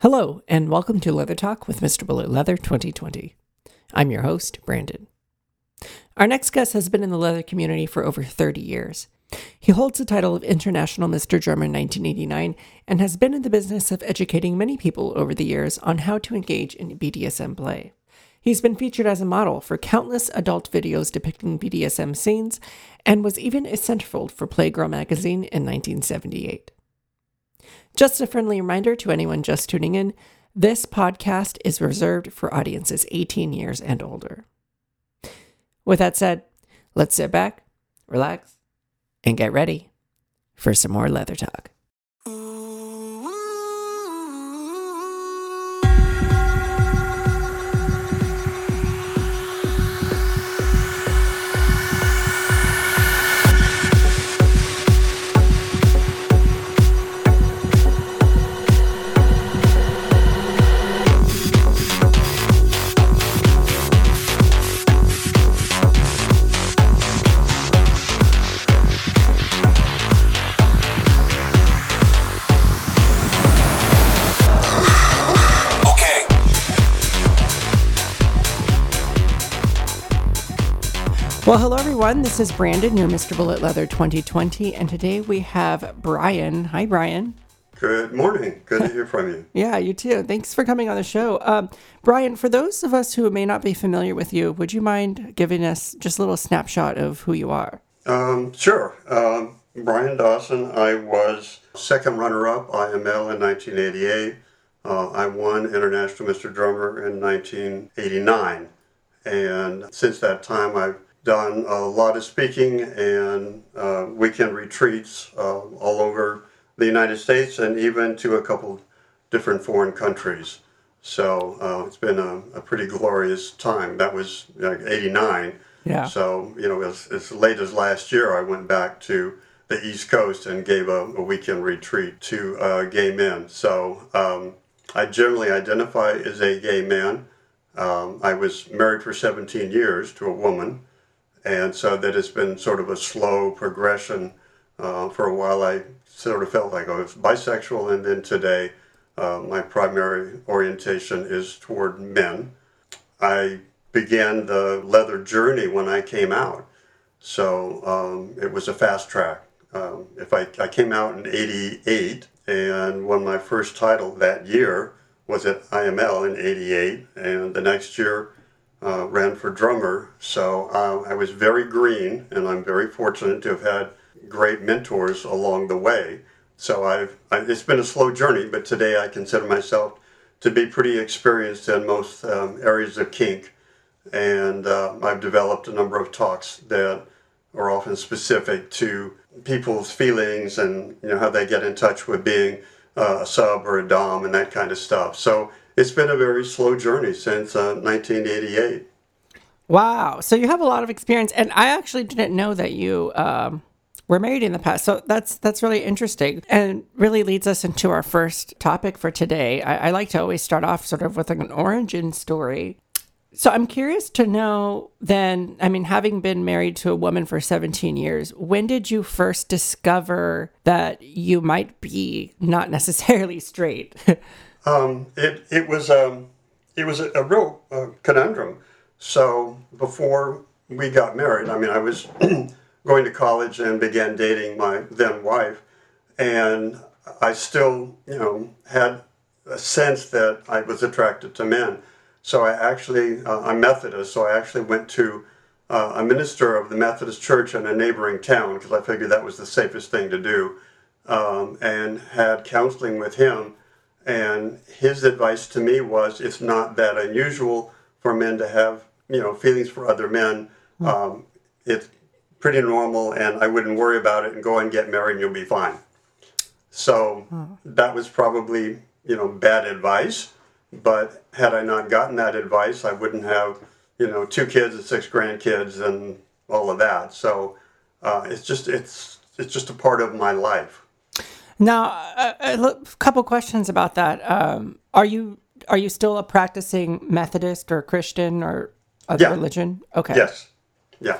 Hello, and welcome to Leather Talk with Mr. Bullet Leather 2020. I'm your host, Brandon. Our next guest has been in the leather community for over 30 years. He holds the title of International Mr. Drummer 1989 and has been in the business of educating many people over the years on how to engage in BDSM play. He's been featured as a model for countless adult videos depicting BDSM scenes and was even a centerfold for Playgirl magazine in 1978. Just a friendly reminder to anyone just tuning in this podcast is reserved for audiences 18 years and older. With that said, let's sit back, relax, and get ready for some more leather talk. Well, hello everyone. This is Brandon, your Mr. Bullet Leather 2020, and today we have Brian. Hi, Brian. Good morning. Good to hear from you. Yeah, you too. Thanks for coming on the show. Um, Brian, for those of us who may not be familiar with you, would you mind giving us just a little snapshot of who you are? Um, sure. Um, Brian Dawson, I was second runner up IML in 1988. Uh, I won International Mr. Drummer in 1989. And since that time, I've done a lot of speaking and uh, weekend retreats uh, all over the United States and even to a couple different foreign countries. So uh, it's been a, a pretty glorious time. That was like 89. Yeah. So, you know, as, as late as last year, I went back to the East Coast and gave a, a weekend retreat to uh, gay men. So um, I generally identify as a gay man. Um, I was married for 17 years to a woman, and so that it's been sort of a slow progression. Uh, for a while, I sort of felt like I was bisexual, and then today, uh, my primary orientation is toward men. I began the leather journey when I came out. So um, it was a fast track. Um, if I, I came out in 88 and won my first title that year was at IML in 88 and the next year uh, ran for drummer. So uh, I was very green and I'm very fortunate to have had great mentors along the way. So I've, I, it's been a slow journey, but today I consider myself to be pretty experienced in most um, areas of kink and uh, I've developed a number of talks that are often specific to people's feelings and you know how they get in touch with being uh, a sub or a dom and that kind of stuff. So it's been a very slow journey since uh, 1988. Wow. So you have a lot of experience, and I actually didn't know that you um, were married in the past. So that's that's really interesting, and really leads us into our first topic for today. I, I like to always start off sort of with an origin story. So I'm curious to know then, I mean, having been married to a woman for 17 years, when did you first discover that you might be not necessarily straight? Um, it it was um, it was a, a real uh, conundrum. So before we got married, I mean, I was going to college and began dating my then wife, and I still, you know, had a sense that I was attracted to men. So I actually, uh, I'm Methodist, so I actually went to uh, a minister of the Methodist Church in a neighboring town because I figured that was the safest thing to do, um, and had counseling with him. And his advice to me was, it's not that unusual for men to have, you know, feelings for other men. Um, it's pretty normal, and I wouldn't worry about it. And go and get married, and you'll be fine. So that was probably, you know, bad advice. But had I not gotten that advice, I wouldn't have, you know, two kids and six grandkids and all of that. So uh, it's just it's it's just a part of my life. Now, a, a couple questions about that. Um, are you are you still a practicing Methodist or Christian or other Yeah. religion? Okay. Yes. Yeah.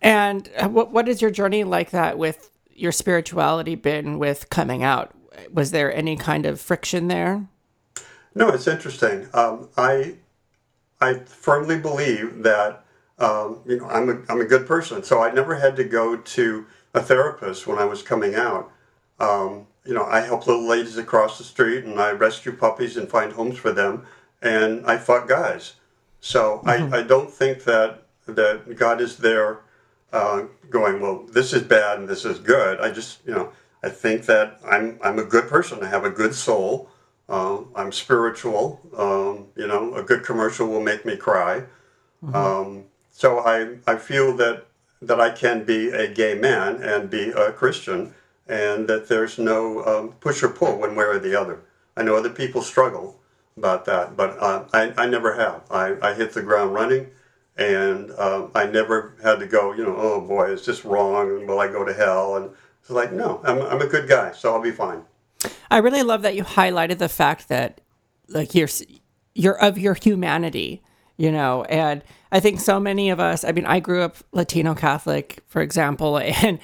And uh, what what is your journey like that with your spirituality been with coming out? Was there any kind of friction there? No, it's interesting. Um, I I firmly believe that um, you know I'm a I'm a good person, so I never had to go to a therapist when I was coming out. Um, you know, I help little ladies across the street, and I rescue puppies and find homes for them, and I fuck guys. So mm-hmm. I, I don't think that that God is there uh, going, well, this is bad and this is good. I just, you know, I think that I'm I'm a good person. I have a good soul. Uh, I'm spiritual. Um, you know, a good commercial will make me cry. Mm-hmm. Um, so I I feel that that I can be a gay man and be a Christian, and that there's no um, push or pull one way or the other. I know other people struggle about that, but uh, I, I never have. I, I hit the ground running, and um, I never had to go, you know, oh boy, is this wrong? And will I go to hell? And it's like, no, I'm, I'm a good guy, so I'll be fine. I really love that you highlighted the fact that, like, you're, you're of your humanity, you know, and I think so many of us, I mean, I grew up Latino Catholic, for example, and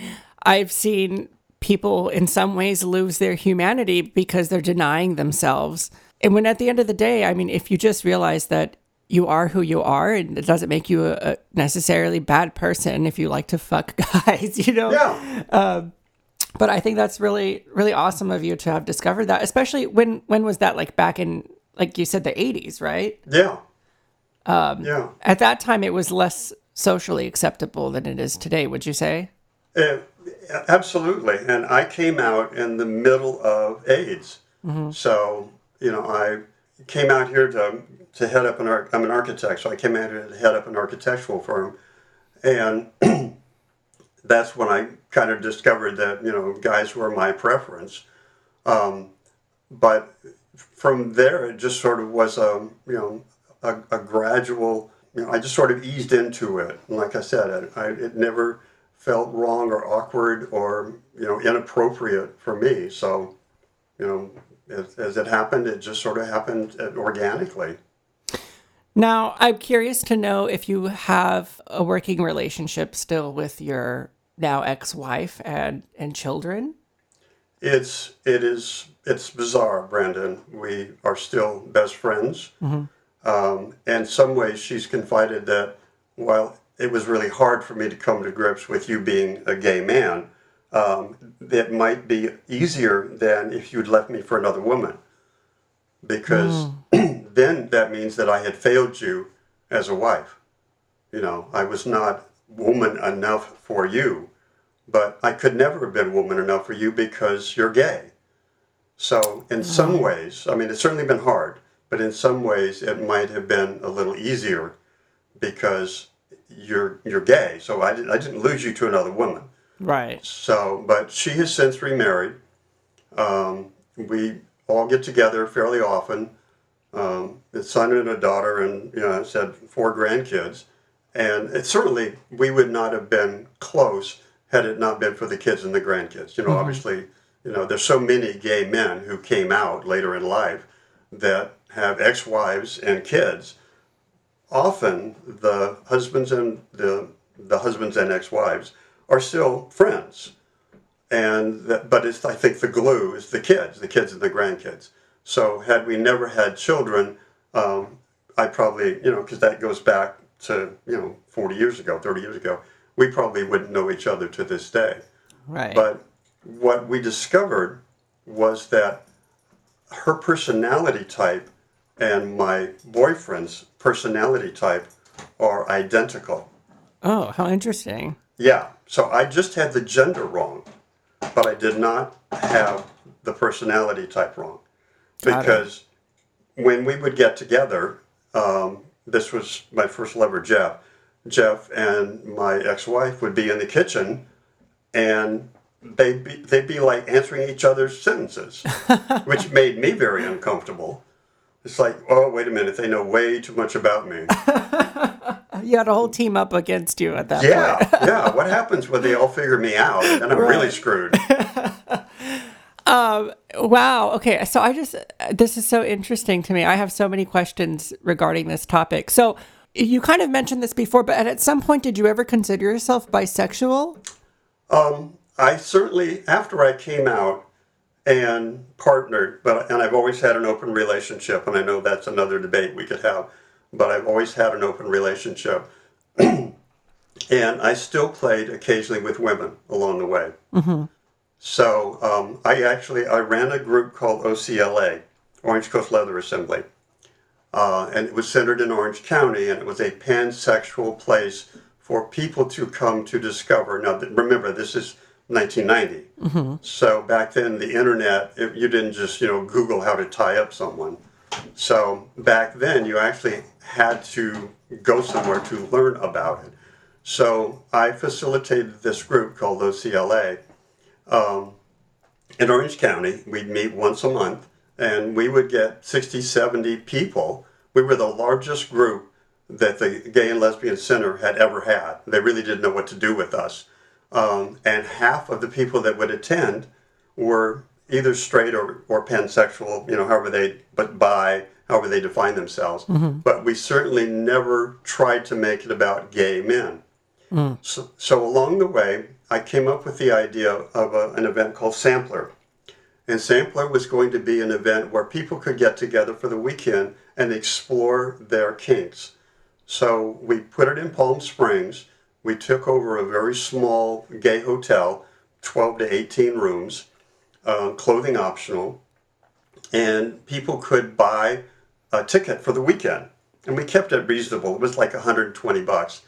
I've seen people in some ways lose their humanity because they're denying themselves. And when at the end of the day, I mean, if you just realize that you are who you are and it doesn't make you a, a necessarily bad person if you like to fuck guys, you know? Yeah. Um, but I think that's really, really awesome of you to have discovered that, especially when, when was that like back in, like you said, the 80s, right? Yeah. Um, yeah. At that time, it was less socially acceptable than it is today, would you say? Uh, absolutely. And I came out in the middle of AIDS. Mm-hmm. So, you know, I came out here to, to head up an, I'm an architect, so I came out here to head up an architectural firm. And that's when I kind of discovered that, you know, guys were my preference. Um, but from there, it just sort of was a, you know, a, a gradual, you know, I just sort of eased into it. And like I said, I, I, it never felt wrong or awkward or, you know, inappropriate for me. So, you know, as, as it happened, it just sort of happened organically. Now, I'm curious to know if you have a working relationship still with your now ex-wife and and children. It's it is it's bizarre, Brandon. We are still best friends. Mm-hmm. Um, in some ways, she's confided that while it was really hard for me to come to grips with you being a gay man, um, it might be easier than if you'd left me for another woman. Because mm. then that means that I had failed you as a wife. You know, I was not woman enough for you, but I could never have been woman enough for you because you're gay. So, in mm. some ways, I mean, it's certainly been hard but in some ways it might have been a little easier because you're you're gay. So I didn't I didn't lose you to another woman. Right. So, but she has since remarried. Um, we all get together fairly often. Um, a son and a daughter, and you know, I said four grandkids. And it certainly we would not have been close had it not been for the kids and the grandkids. You know, mm-hmm. obviously, you know, there's so many gay men who came out later in life that have ex-wives and kids, often the husbands and the the husbands and ex-wives are still friends. And that, but it's I think the glue is the kids, the kids and the grandkids. So had we never had children, um, I probably you know because that goes back to you know 40 years ago, 30 years ago, we probably wouldn't know each other to this day. Right. But what we discovered was that her personality type and my boyfriend's personality type are identical. Oh, how interesting. Yeah. So I just had the gender wrong, but I did not have the personality type wrong. Because when we would get together, um, this was my first lover, Jeff. Jeff and my ex wife would be in the kitchen and they'd be, they'd be like answering each other's sentences, which made me very uncomfortable. It's like, oh, wait a minute, they know way too much about me. you had a whole team up against you at that yeah, point. yeah. What happens when they all figure me out and I'm right. really screwed? um, wow. Okay. So I just, this is so interesting to me. I have so many questions regarding this topic. So you kind of mentioned this before, but at some point, did you ever consider yourself bisexual? Um, I certainly, after I came out, and partnered, but and I've always had an open relationship, and I know that's another debate we could have, but I've always had an open relationship, and I still played occasionally with women along the way. So um, I actually I ran a group called OCLA, Orange Coast Leather Assembly, uh, and it was centered in Orange County, and it was a pansexual place for people to come to discover. Now, remember, this is 1990, mm-hmm. so back then the internet, it, you didn't just you know Google how to tie up someone. So back then, you actually had to go somewhere to learn about it. So I facilitated this group called OCLA um, in Orange County. We'd meet once a month and we would get 60, 70 people. We were the largest group that the Gay and Lesbian Center had ever had. They really didn't know what to do with us. Um, and half of the people that would attend were either straight or, or pansexual, you know, however they, but bi, however they define themselves. But we certainly never tried to make it about gay men. So, so along the way, I came up with the idea of a, an event called Sampler. And Sampler was going to be an event where people could get together for the weekend and explore their kinks. So we put it in Palm Springs. We took over a very small gay hotel, 12 to 18 rooms, uh, clothing optional, and people could buy a ticket for the weekend. And we kept it reasonable. It was like 120 bucks.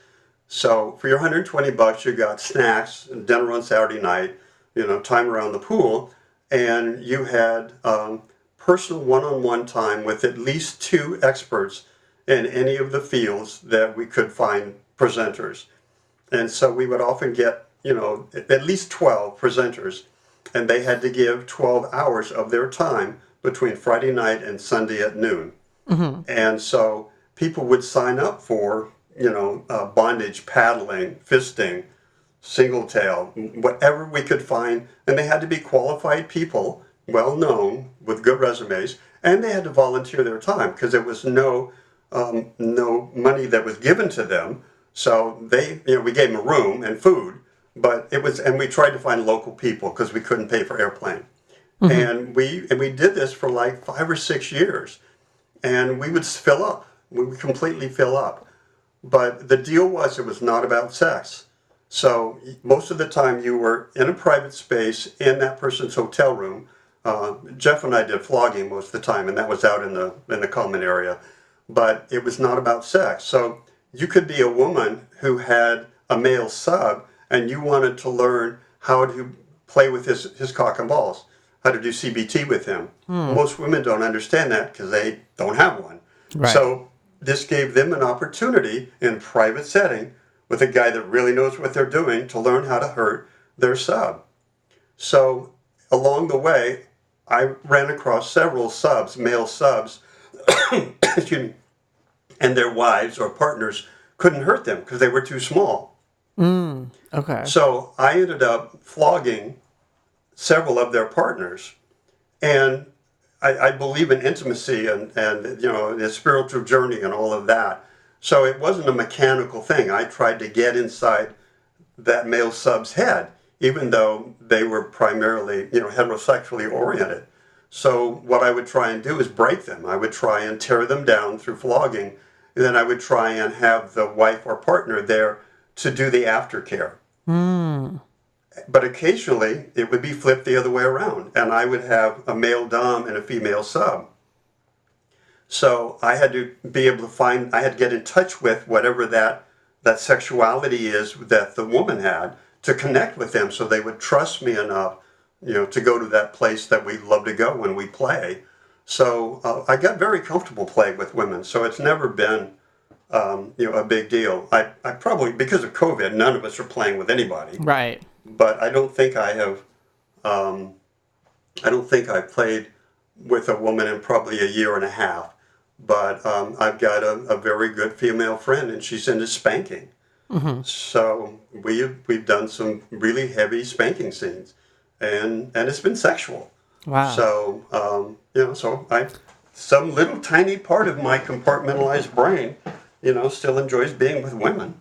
So for your 120 bucks, you got snacks, and dinner on Saturday night, you know, time around the pool, and you had um, personal one-on-one time with at least two experts in any of the fields that we could find presenters. And so we would often get, you know, at least 12 presenters, and they had to give 12 hours of their time between Friday night and Sunday at noon. And so people would sign up for, you know, uh, bondage, paddling, fisting, single tail, whatever we could find. And they had to be qualified people, well known, with good resumes, and they had to volunteer their time because there was no um, no money that was given to them. So they, you know, we gave them a room and food, but it was, and we tried to find local people because we couldn't pay for airplane. And we and we did this for like five or six years, and we would fill up. We would completely fill up. But the deal was it was not about sex. So most of the time you were in a private space in that person's hotel room. Uh, Jeff and I did flogging most of the time, and that was out in the in the common area. But it was not about sex. So you could be a woman who had a male sub, and you wanted to learn how to play with his his cock and balls, how to do CBT with him. Hmm. Most women don't understand that because they don't have one. Right. So this gave them an opportunity in private setting with a guy that really knows what they're doing to learn how to hurt their sub. So along the way, I ran across several subs, male subs, excuse me, and their wives or partners couldn't hurt them because they were too small. Mm, okay. So I ended up flogging several of their partners, and I, I believe in intimacy and and you know the spiritual journey and all of that. So it wasn't a mechanical thing. I tried to get inside that male sub's head, even though they were primarily you know heterosexually oriented. So what I would try and do is break them. I would try and tear them down through flogging, and then I would try and have the wife or partner there to do the aftercare. Hmm. But occasionally it would be flipped the other way around and i would have a male dom and a female sub. So i had to be able to find i had to get in touch with whatever that that sexuality is that the woman had to connect with them so they would trust me enough you know to go to that place that we love to go when we play so uh, i got very comfortable playing with women so it's never been um, you know a big deal I, I probably because of covid none of us are playing with anybody Right. but I don't think I have. Um, I don't think I played with a woman in probably a year and a half. But um, I've got a, a very good female friend, and she's into spanking. So we we've done some really heavy spanking scenes, and and it's been sexual. Wow. So um, you know, so I some little tiny part of my compartmentalized brain, you know, still enjoys being with women.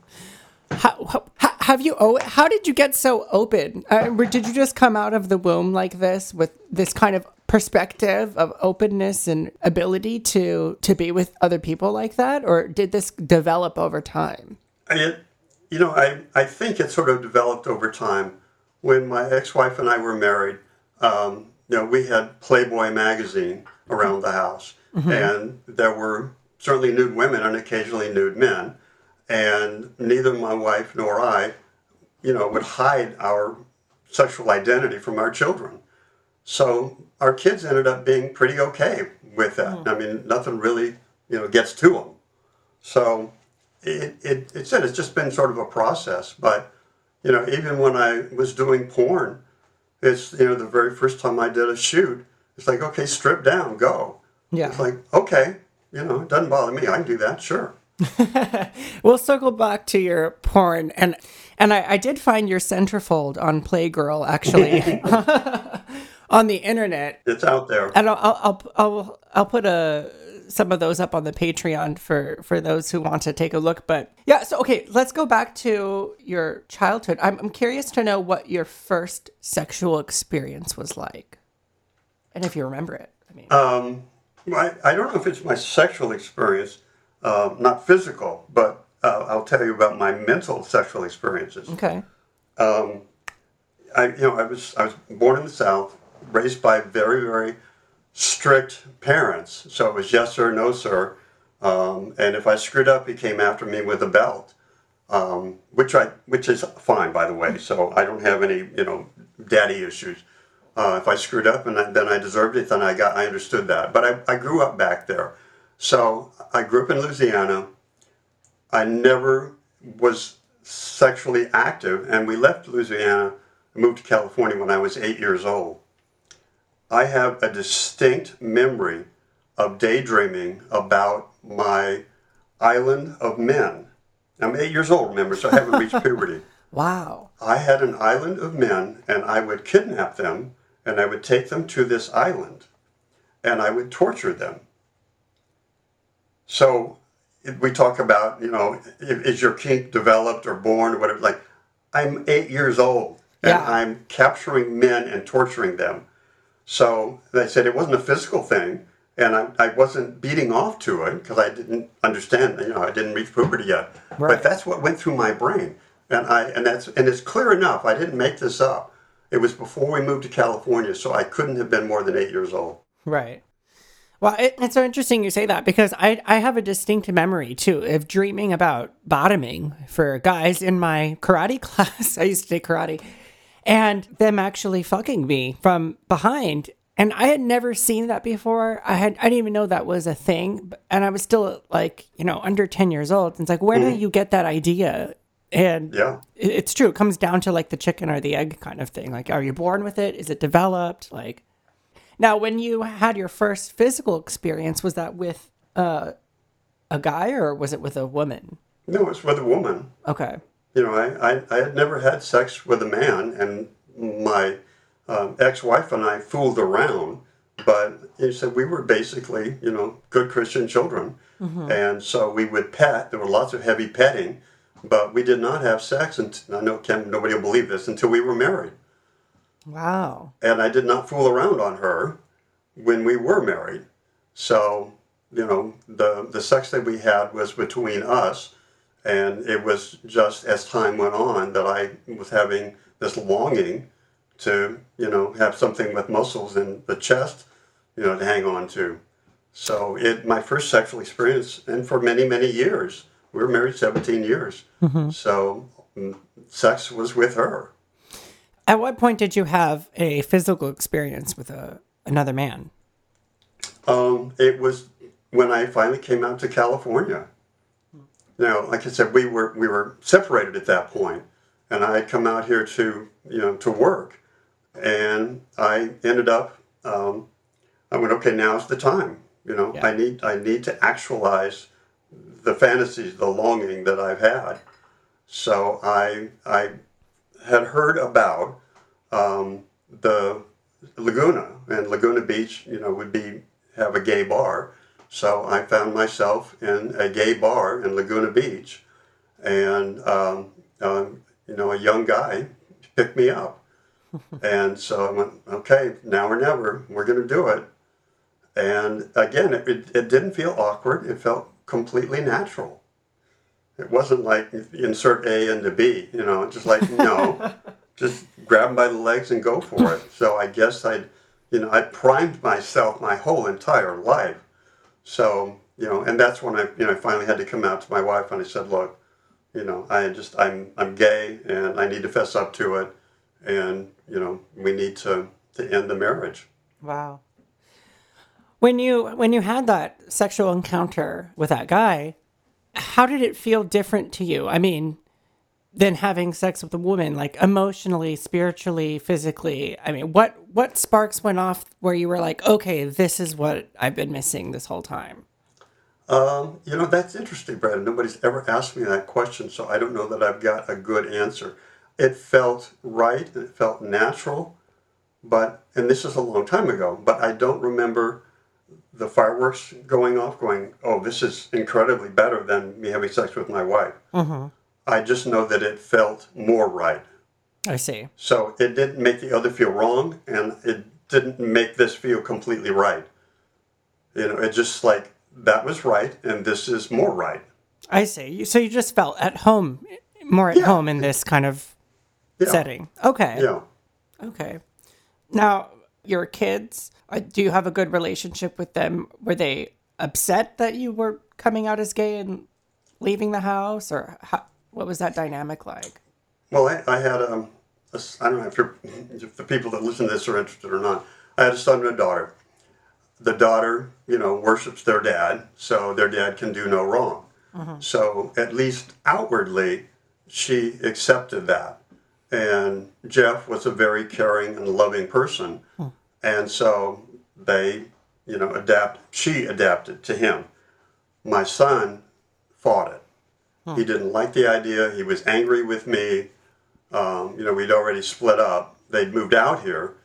How, how, have you? Oh, how did you get so open? Uh, did you just come out of the womb like this with this kind of perspective of openness and ability to to be with other people like that, or did this develop over time? It, you know, I I think it sort of developed over time. When my ex-wife and I were married, um, you know, we had Playboy magazine around the house, mm-hmm. and there were certainly nude women and occasionally nude men, and neither my wife nor I, you know, would hide our sexual identity from our children. So our kids ended up being pretty okay with that. Mm. I mean, nothing really, you know, gets to them. So it, it, it said it's just been sort of a process. But, you know, even when I was doing porn, it's, you know, the very first time I did a shoot, it's like, okay, strip down, go. Yeah. It's like, okay, you know, it doesn't bother me. I can do that, sure. we'll circle back to your porn and and I, I did find your centerfold on Playgirl actually on the internet. It's out there. And I'll I'll I'll I'll put a some of those up on the Patreon for for those who want to take a look. But yeah, so okay, let's go back to your childhood. I'm I'm curious to know what your first sexual experience was like, and if you remember it. I mean, um, I I don't know if it's my sexual experience, uh, not physical, but uh, I'll tell you about my mental sexual experiences. Okay. Um, I you know I was I was born in the South raised by very, very strict parents. So it was yes sir, no sir. Um, and if I screwed up, he came after me with a belt, um, which I which is fine by the way. So I don't have any you know daddy issues. Uh, if I screwed up and I, then I deserved it, then I got I understood that. But I, I grew up back there, so I grew up in Louisiana. I never was sexually active, and we left Louisiana moved to California when I was eight years old. I have a distinct memory of daydreaming about my island of men. I'm eight years old, remember, so I haven't reached puberty. Wow. I had an island of men, and I would kidnap them, and I would take them to this island, and I would torture them. So we talk about, you know, is your kink developed or born or whatever? Like, I'm eight years old, and yeah. I'm capturing men and torturing them so they said it wasn't a physical thing, and I, I wasn't beating off to it because I didn't understand. You know, I didn't reach puberty yet. Right. But that's what went through my brain, and I and that's and it's clear enough. I didn't make this up. It was before we moved to California, so I couldn't have been more than eight years old. Right. Well, it, it's so interesting you say that because I I have a distinct memory too of dreaming about bottoming for guys in my karate class. I used to take karate and them actually fucking me from behind. And I had never seen that before. I had I didn't even know that was a thing. And I was still like, you know, under 10 years old. And it's like, where mm. do you get that idea? And yeah. it's true. It comes down to like the chicken or the egg kind of thing. Like, are you born with it? Is it developed? Like, now, when you had your first physical experience, was that with uh, a guy or was it with a woman? No, it was with a woman. Okay you know, I, I, I, had never had sex with a man, and my um, ex-wife and I fooled around, but he said we were basically, you know, good Christian children, mm-hmm. and so we would pet. There were lots of heavy petting, but we did not have sex, and I know Kim, nobody will believe this until we were married. Wow! And I did not fool around on her when we were married, so you know, the the sex that we had was between us and it was just as time went on that I was having this longing to, you know, have something with muscles in the chest, you know, to hang on to. So it, my first sexual experience, and for many, many years, we were married 17 years. Mm-hmm. So mm, sex was with her. At what point did you have a physical experience with a, another man? Um, it was when I finally came out to California. Now, like I said, we were we were separated at that point, and I had come out here to you know to work, and I ended up. Um, I went, okay, now's the time. You know, yeah. I need I need to actualize the fantasies, the longing that I've had. So I I had heard about um, the Laguna and Laguna Beach. You know, would be have a gay bar so I found myself in a gay bar in Laguna Beach. And um, um, you know, a young guy picked me up. and so I went, okay, now or never, we're going to do it. And again, it, it, it didn't feel awkward. It felt completely natural. It wasn't like insert A into B, you know, just like, no, just grab them by the legs and go for it. So I guess I'd, you know, I primed myself my whole entire life. So, you know, and that's when I, you know, I finally had to come out to my wife and I said, look, you know, I just, I'm, I'm gay and I need to fess up to it. And, you know, we need to, to end the marriage. Wow. When you when you had that sexual encounter with that guy, how did it feel different to you? I mean, than having sex with a woman, like emotionally, spiritually, physically. I mean, what what sparks went off where you were like, okay, this is what I've been missing this whole time? Um, you know, that's interesting, Brad. Nobody's ever asked me that question, so I don't know that I've got a good answer. It felt right, and it felt natural, but and this is a long time ago, but I don't remember the fireworks going off, going, "Oh, this is incredibly better than me having sex with my wife." Mm-hmm. I just know that it felt more right. I see. So it didn't make the other feel wrong, and it didn't make this feel completely right. You know, it just like that was right, and this is more right. I see. So you just felt at home, more at Yeah. home in this kind of Yeah. setting. Okay. Yeah. Okay. Now, your kids, uh, do you have a good relationship with them? Were they upset that you were coming out as gay and leaving the house, or how, what was that dynamic like? Well, I, I had um, a I don't know if, if the people that listen to this are interested or not. I had a son and a daughter. The daughter, you know, worships their dad, so their dad can do no wrong. So at least outwardly, she accepted that. And Jeff was a very caring and loving person, and so they, you know, adapt. She adapted to him. My son fought it. He didn't like the idea. He was angry with me. Um, you know, we'd already split up. They'd moved out here,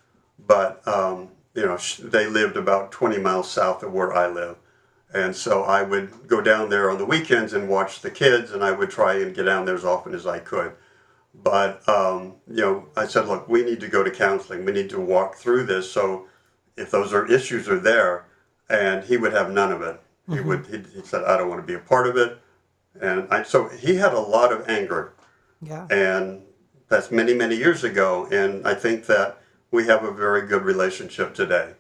but um, you know, sh- they lived about 20 miles south of where I live, and so I would go down there on the weekends and watch the kids, and I would try and get down there as often as I could. But um, you know, I said, look, we need to go to counseling. We need to walk through this. So if those are issues are there, and he would have none of it. He would. He, he said, I don't want to be a part of it. And I, so he had a lot of anger, Yeah. and that's many, many years ago. And I think that we have a very good relationship today.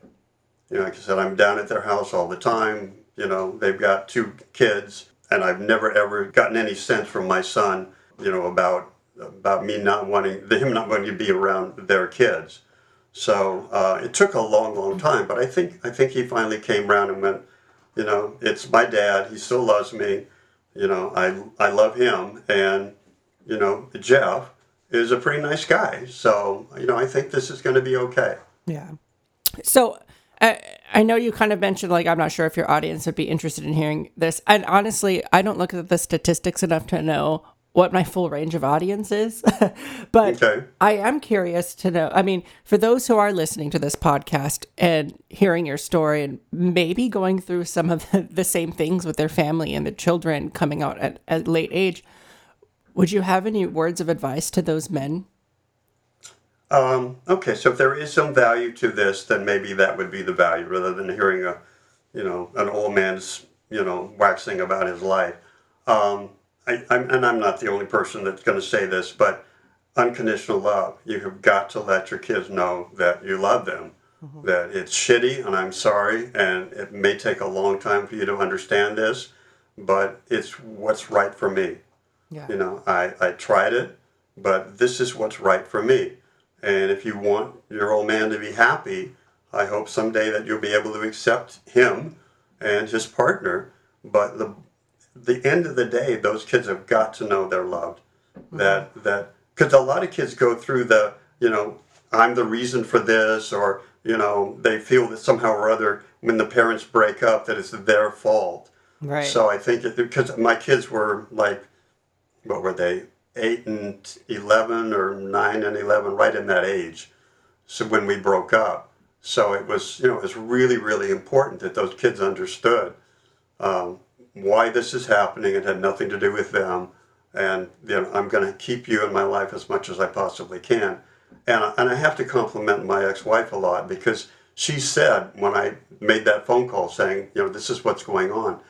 You know, like I said, I'm down at their house all the time. You know, they've got two kids, and I've never ever gotten any sense from my son, you know, about about me not wanting him not wanting to be around their kids. So uh, it took a long, long time, but I think I think he finally came around and went, you know, it's my dad. He still loves me. You know, I I love him, and you know, Jeff is a pretty nice guy. So you know, I think this is going to be okay. Yeah. So I, I know you kind of mentioned, like, I'm not sure if your audience would be interested in hearing this. And honestly, I don't look at the statistics enough to know what my full range of audience is. but Okay. I am curious to know. I mean, for those who are listening to this podcast and hearing your story and maybe going through some of the, the same things with their family and the children coming out at a late age, would you have any words of advice to those men? Um, okay, so if there is some value to this, then maybe that would be the value, rather than hearing a, you know, an old man's, you know, waxing about his life. Um, I, I'm, and I'm not the only person that's going to say this, but unconditional love. You have got to let your kids know that you love them, mm-hmm. that it's shitty, and I'm sorry, and it may take a long time for you to understand this, but it's what's right for me. Yeah. You know, I, I tried it, but this is what's right for me. And if you want your old man to be happy, I hope someday that you'll be able to accept him and his partner. But the the end of the day, those kids have got to know they're loved. That that because a lot of kids go through the you know I'm the reason for this, or you know they feel that somehow or other when the parents break up that it's their fault. Right. So I think it, because my kids were like, what were they, eight and eleven or nine and eleven, right in that age. So when we broke up, so it was you know it was really really important that those kids understood um, why this is happening. It had nothing to do with them, and you know, I'm going to keep you in my life as much as I possibly can. And, and I have to compliment my ex-wife a lot because she said when I made that phone call saying, you know, this is what's going on.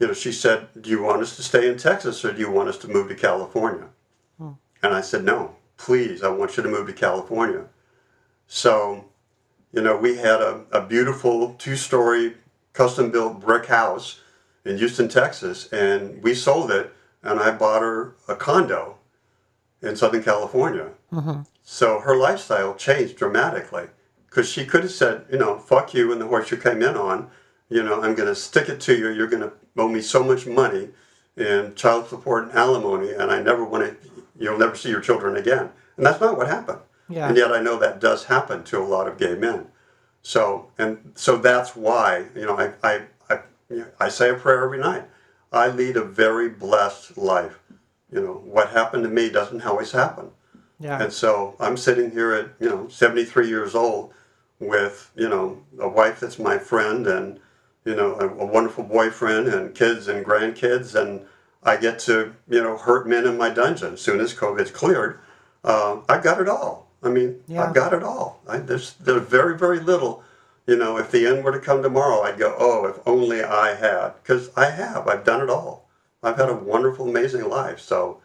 You know, she said, do you want us to stay in Texas or do you want us to move to California? Hmm. And I said, no, please, I want you to move to California. So, you know, we had a, a beautiful two-story custom-built brick house in Houston, Texas, and we sold it and I bought her a condo in Southern California. Mm-hmm. So her lifestyle changed dramatically because she could have said, you know, fuck you and the horse you came in on. You know, I'm going to stick it to you. You're going to owe me so much money in child support and alimony, and I never want to, you'll never see your children again. And that's not what happened. Yeah. And yet I know that does happen to a lot of gay men. So, and so that's why, you know, I, I, I, I say a prayer every night. I lead a very blessed life. You know, what happened to me doesn't always happen. Yeah. And so I'm sitting here at, you know, 73 years old with, you know, a wife that's my friend and, you know, a, a wonderful boyfriend and kids and grandkids. And I get to, you know, hurt men in my dungeon. As soon as COVID's cleared, uh, I've got it all. I mean, yeah. I've got it all. I, there's, there's very, very little you know, if the end were to come tomorrow, I'd go, oh, if only I had. Because I have. I've done it all. I've had a wonderful, amazing life. So,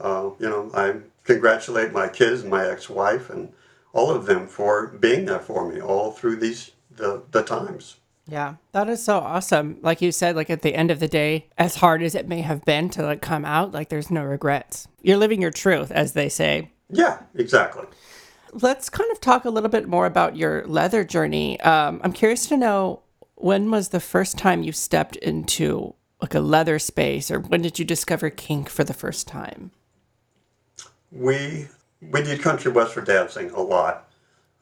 uh, you know, I congratulate my kids and my ex-wife and all of them for being there for me all through these the, the times. Yeah, that is so awesome. Like you said, like at the end of the day, as hard as it may have been to like come out, like there's no regrets. You're living your truth, as they say. Yeah, exactly let's kind of talk a little bit more about your leather journey. Um, I'm curious to know when was the first time you stepped into like a leather space, or when did you discover kink for the first time? We we did country western dancing a lot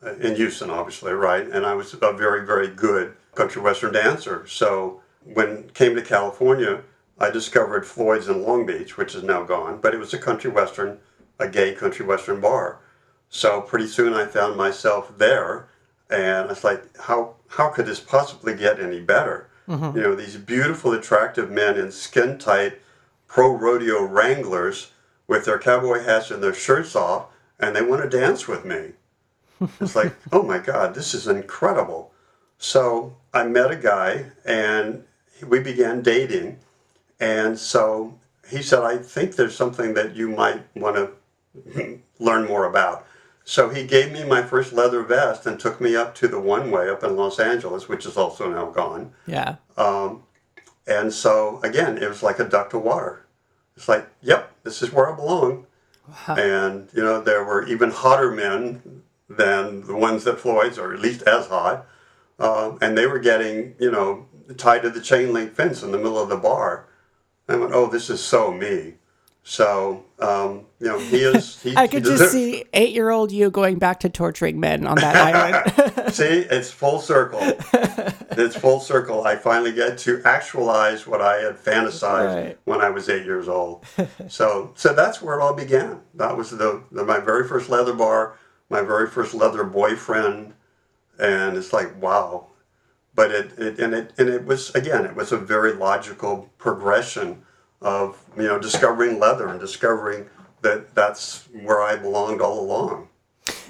uh, in Houston, obviously, right? And I was a very very good country western dancer. So when came to California, I discovered Floyd's in Long Beach, which is now gone, but it was a country western, a gay country western bar. So pretty soon I found myself there, and it's like, how how could this possibly get any better? Mm-hmm. You know, these beautiful, attractive men in skin tight pro rodeo wranglers with their cowboy hats and their shirts off, and they want to dance with me. It's like, oh my God, this is incredible. So I met a guy, and we began dating, and so he said, I think there's something that you might want to learn more about. So he gave me my first leather vest and took me up to the one way up in Los Angeles, which is also now gone. Yeah. Um, and so again, it was like a duck to water. It's like, yep, this is where I belong. Wow. And you know, there were even hotter men than the ones that Floyd's, or at least as hot. Uh, and they were getting, you know, tied to the chain link fence in the middle of the bar. I went, oh, this is so me. So, um, you know, he is. He, I could just see eight year old you going back to torturing men on that island. see, it's full circle. It's full circle. I finally get to actualize what I had fantasized right. when I was eight years old. So, so that's where it all began. That was the, the my very first leather bar, my very first leather boyfriend, and it's like wow. But it, it and it and it was again, it was a very logical progression of you know discovering leather and discovering that that's where I belonged all along.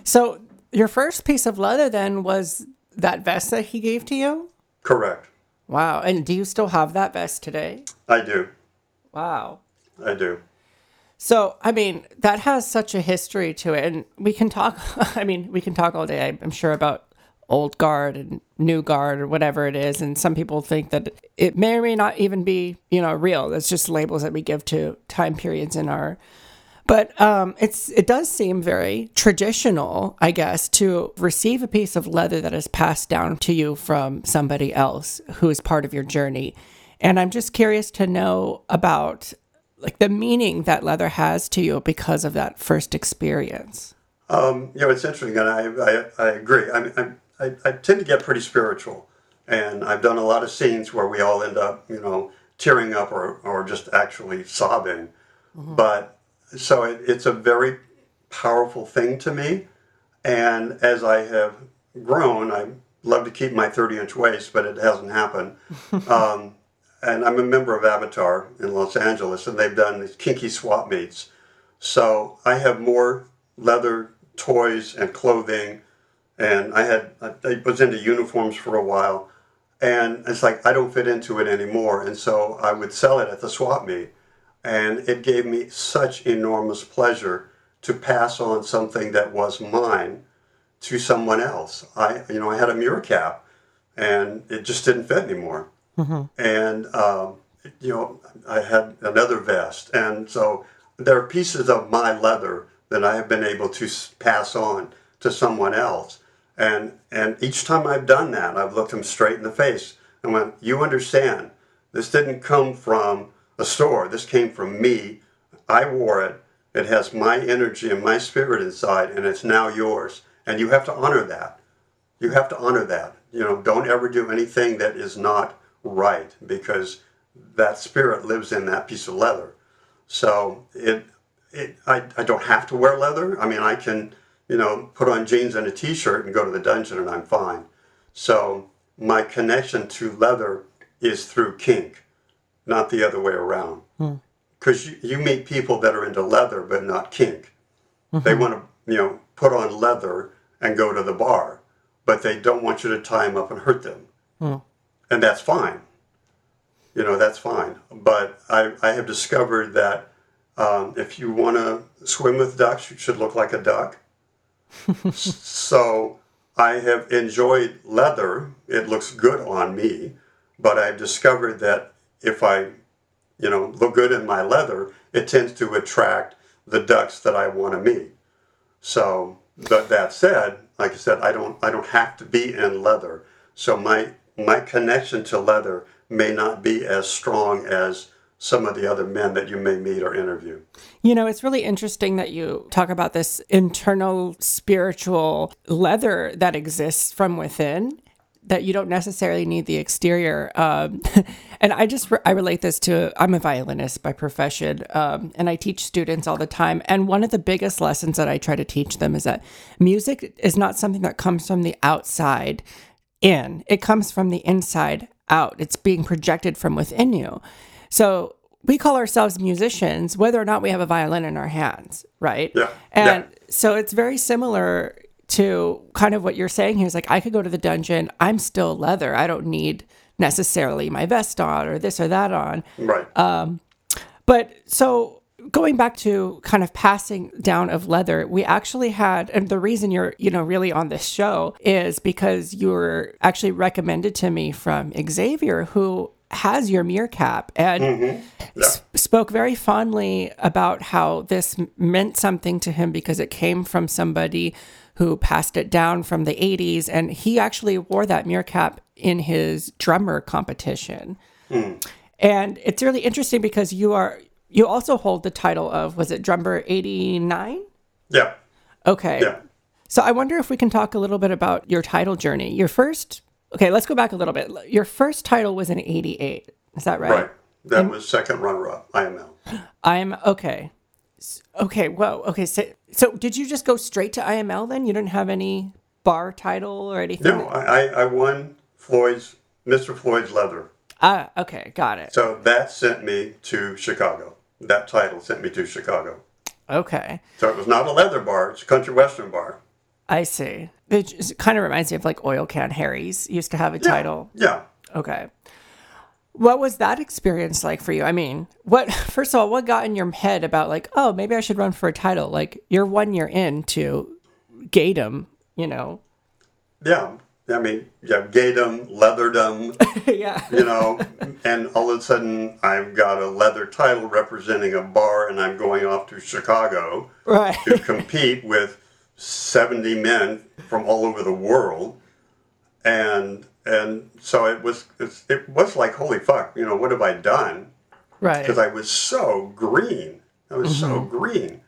So your first piece of leather then was that vest that he gave to you? Correct. Wow. And do you still have that vest today? I do. Wow. I do. So, I mean, that has such a history to it. And we can talk, I mean, we can talk all day, I'm sure, about old guard and new guard or whatever it is. And some people think that it may or may not even be, you know, real. It's just labels that we give to time periods in our. But um, it's it does seem very traditional, I guess, to receive a piece of leather that is passed down to you from somebody else who is part of your journey. And I'm just curious to know about like the meaning that leather has to you because of that first experience. Um, you know, it's interesting, and I, I, I agree. I mean, I'm, I, I tend to get pretty spiritual, and I've done a lot of scenes where we all end up, you know, tearing up or, or just actually sobbing. Mm-hmm. But so it, it's a very powerful thing to me. And as I have grown, I love to keep my 30 inch waist, but it hasn't happened. um, and I'm a member of Avatar in Los Angeles, and they've done these kinky swap meets. So I have more leather toys and clothing, and I had I was into uniforms for a while, and it's like I don't fit into it anymore, and so I would sell it at the swap meet, and it gave me such enormous pleasure to pass on something that was mine to someone else. I you know I had a Muir cap, and it just didn't fit anymore Mm-hmm. And, um, you know, I had another vest. And so there are pieces of my leather that I have been able to pass on to someone else. And, and each time I've done that, I've looked them straight in the face and went, You understand, this didn't come from a store. This came from me. I wore it. It has my energy and my spirit inside, and it's now yours. And you have to honor that. You have to honor that. You know, don't ever do anything that is not right because that spirit lives in that piece of leather. So it, it I, I don't have to wear leather. I mean, I can, you know, put on jeans and a t-shirt and go to the dungeon and I'm fine. So my connection to leather is through kink, not the other way around. Because hmm. you, you meet people that are into leather but not kink. Mm-hmm. They want to, you know, put on leather and go to the bar, but they don't want you to tie them up and hurt them. Hmm and that's fine. You know, that's fine. But I, I have discovered that um, if you want to swim with ducks, you should look like a duck. So I have enjoyed leather. It looks good on me, but I've discovered that if I, you know, look good in my leather, it tends to attract the ducks that I want to meet. So, but that said, like I said, I don't I don't have to be in leather. So my my connection to leather may not be as strong as some of the other men that you may meet or interview. You know, it's really interesting that you talk about this internal spiritual leather that exists from within that you don't necessarily need the exterior. Um, and I just, re- I relate this to, I'm a violinist by profession, um, and I teach students all the time. And one of the biggest lessons that I try to teach them is that music is not something that comes from the outside in. It comes from the inside out. It's being projected from within you. So we call ourselves musicians, whether or not we have a violin in our hands, right? Yeah. And yeah. so it's very similar to kind of what you're saying here is like, I could go to the dungeon, I'm still leather. I don't need necessarily my vest on or this or that on. Right. Um, but so going back to kind of passing down of leather, we actually had, and the reason you're, you know, really on this show is because you were actually recommended to me from Xavier, who has your Muir cap and mm-hmm. yeah. s- spoke very fondly about how this meant something to him because it came from somebody who passed it down from the 80s. And he actually wore that Muir cap in his drummer competition. Mm. And it's really interesting because you are you also hold the title of was it drummer 89? Yeah. Okay. Yeah. So I wonder if we can talk a little bit about your title journey. Your first Okay, let's go back a little bit. Your first title was in 88. Is that right? Right. That and, was second runner up, IML. I'm okay. Okay, whoa. Okay, so so did you just go straight to IML then? You didn't have any bar title or anything? No, I, I won Floyd's Mr. Floyd's leather. Ah, okay, got it. So that sent me to Chicago that title sent me to Chicago. Okay. So it was not a leather bar; it's a country western bar. I see. It, kind of reminds me of like Oil Can Harry's used to have a yeah. title. Yeah. Okay. What was that experience like for you? I mean, what first of all, what got in your head about like, oh, maybe I should run for a title? Like you're one year into Gaydom, you know. Yeah. I mean, you have gaydom, leatherdom, yeah. you know, and all of a sudden I've got a leather title representing a bar and I'm going off to Chicago right. to compete with 70 men from all over the world. And and so it was it was like holy fuck, you know, what have I done? Right. Because I was so green. I was mm-hmm. so green.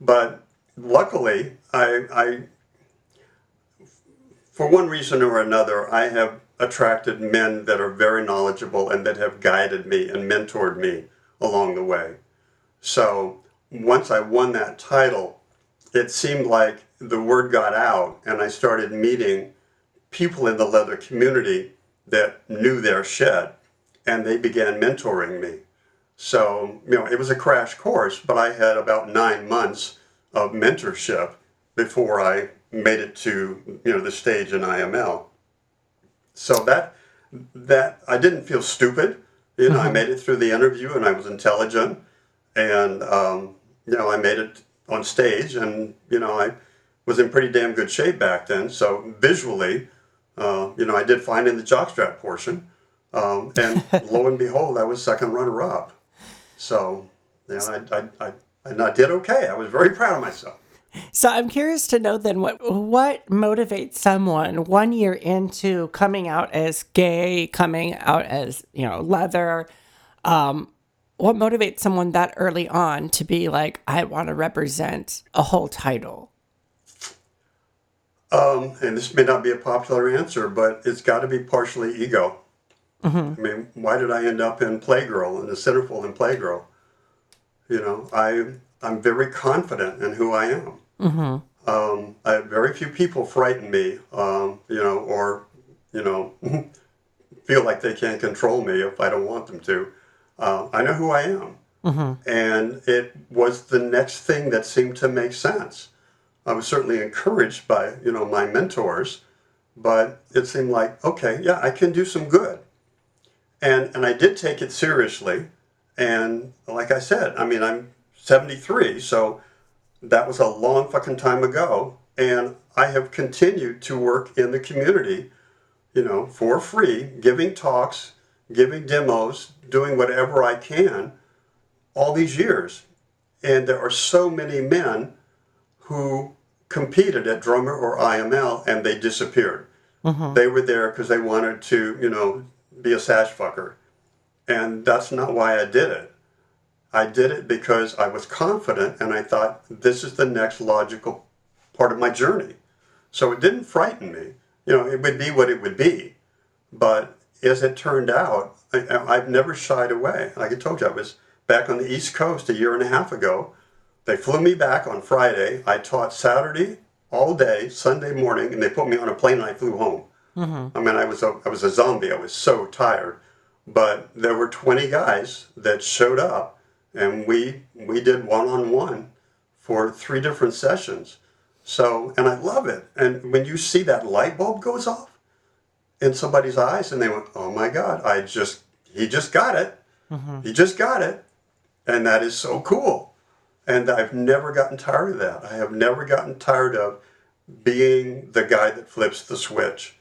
But luckily I I for one reason or another, I have attracted men that are very knowledgeable and that have guided me and mentored me along the way. So once I won that title, it seemed like the word got out and I started meeting people in the leather community that knew their shit and they began mentoring me. So, you know, it was a crash course, but I had about nine months of mentorship before I made it to, you know, the stage in IML. So that, that, I didn't feel stupid. You know, I made it through the interview and I was intelligent and, um, you know, I made it on stage and, you know, I was in pretty damn good shape back then. So visually, uh, you know, I did fine in the jockstrap portion. Um, and lo and behold, I was second runner up. So, you know, I, I, I, and I did okay. I was very proud of myself. So I'm curious to know then what what motivates someone one year into coming out as gay, coming out as you know leather. Um, what motivates someone that early on to be like, I want to represent a whole title? Um, and this may not be a popular answer, but it's got to be partially ego. Mm-hmm. I mean, why did I end up in Playgirl in the centerfold in Playgirl? You know, I I'm very confident in who I am. Mm-hmm. Um, I, very few people frighten me, um, you know, or you know, feel like they can't control me if I don't want them to. Uh, I know who I am, mm-hmm. and it was the next thing that seemed to make sense. I was certainly encouraged by you know my mentors, but it seemed like okay, yeah, I can do some good, and and I did take it seriously, and like I said, I mean I'm 73, so that was a long fucking time ago, and I have continued to work in the community, you know, for free, giving talks, giving demos, doing whatever I can all these years. And there are so many men who competed at drummer or IML and they disappeared. Mm-hmm. They were there because they wanted to, you know, be a sash fucker. And that's not why I did it. I did it because I was confident and I thought this is the next logical part of my journey. So it didn't frighten me. You know, it would be what it would be. But as it turned out, I, have never shied away. Like I told you, I was back on the East Coast a year and a half ago they flew me back on Friday. I taught Saturday all day, Sunday morning, and they put me on a plane and I flew home. Mm-hmm. I mean, I was a, I was a zombie. I was so tired. But there were 20 guys that showed up, and we we did one on one for three different sessions. So, and I love it. And when you see that light bulb goes off in somebody's eyes, and they went, "Oh my God! I just he just got it. Mm-hmm. He just got it," and that is so cool. And I've never gotten tired of that. I have never gotten tired of being the guy that flips the switch.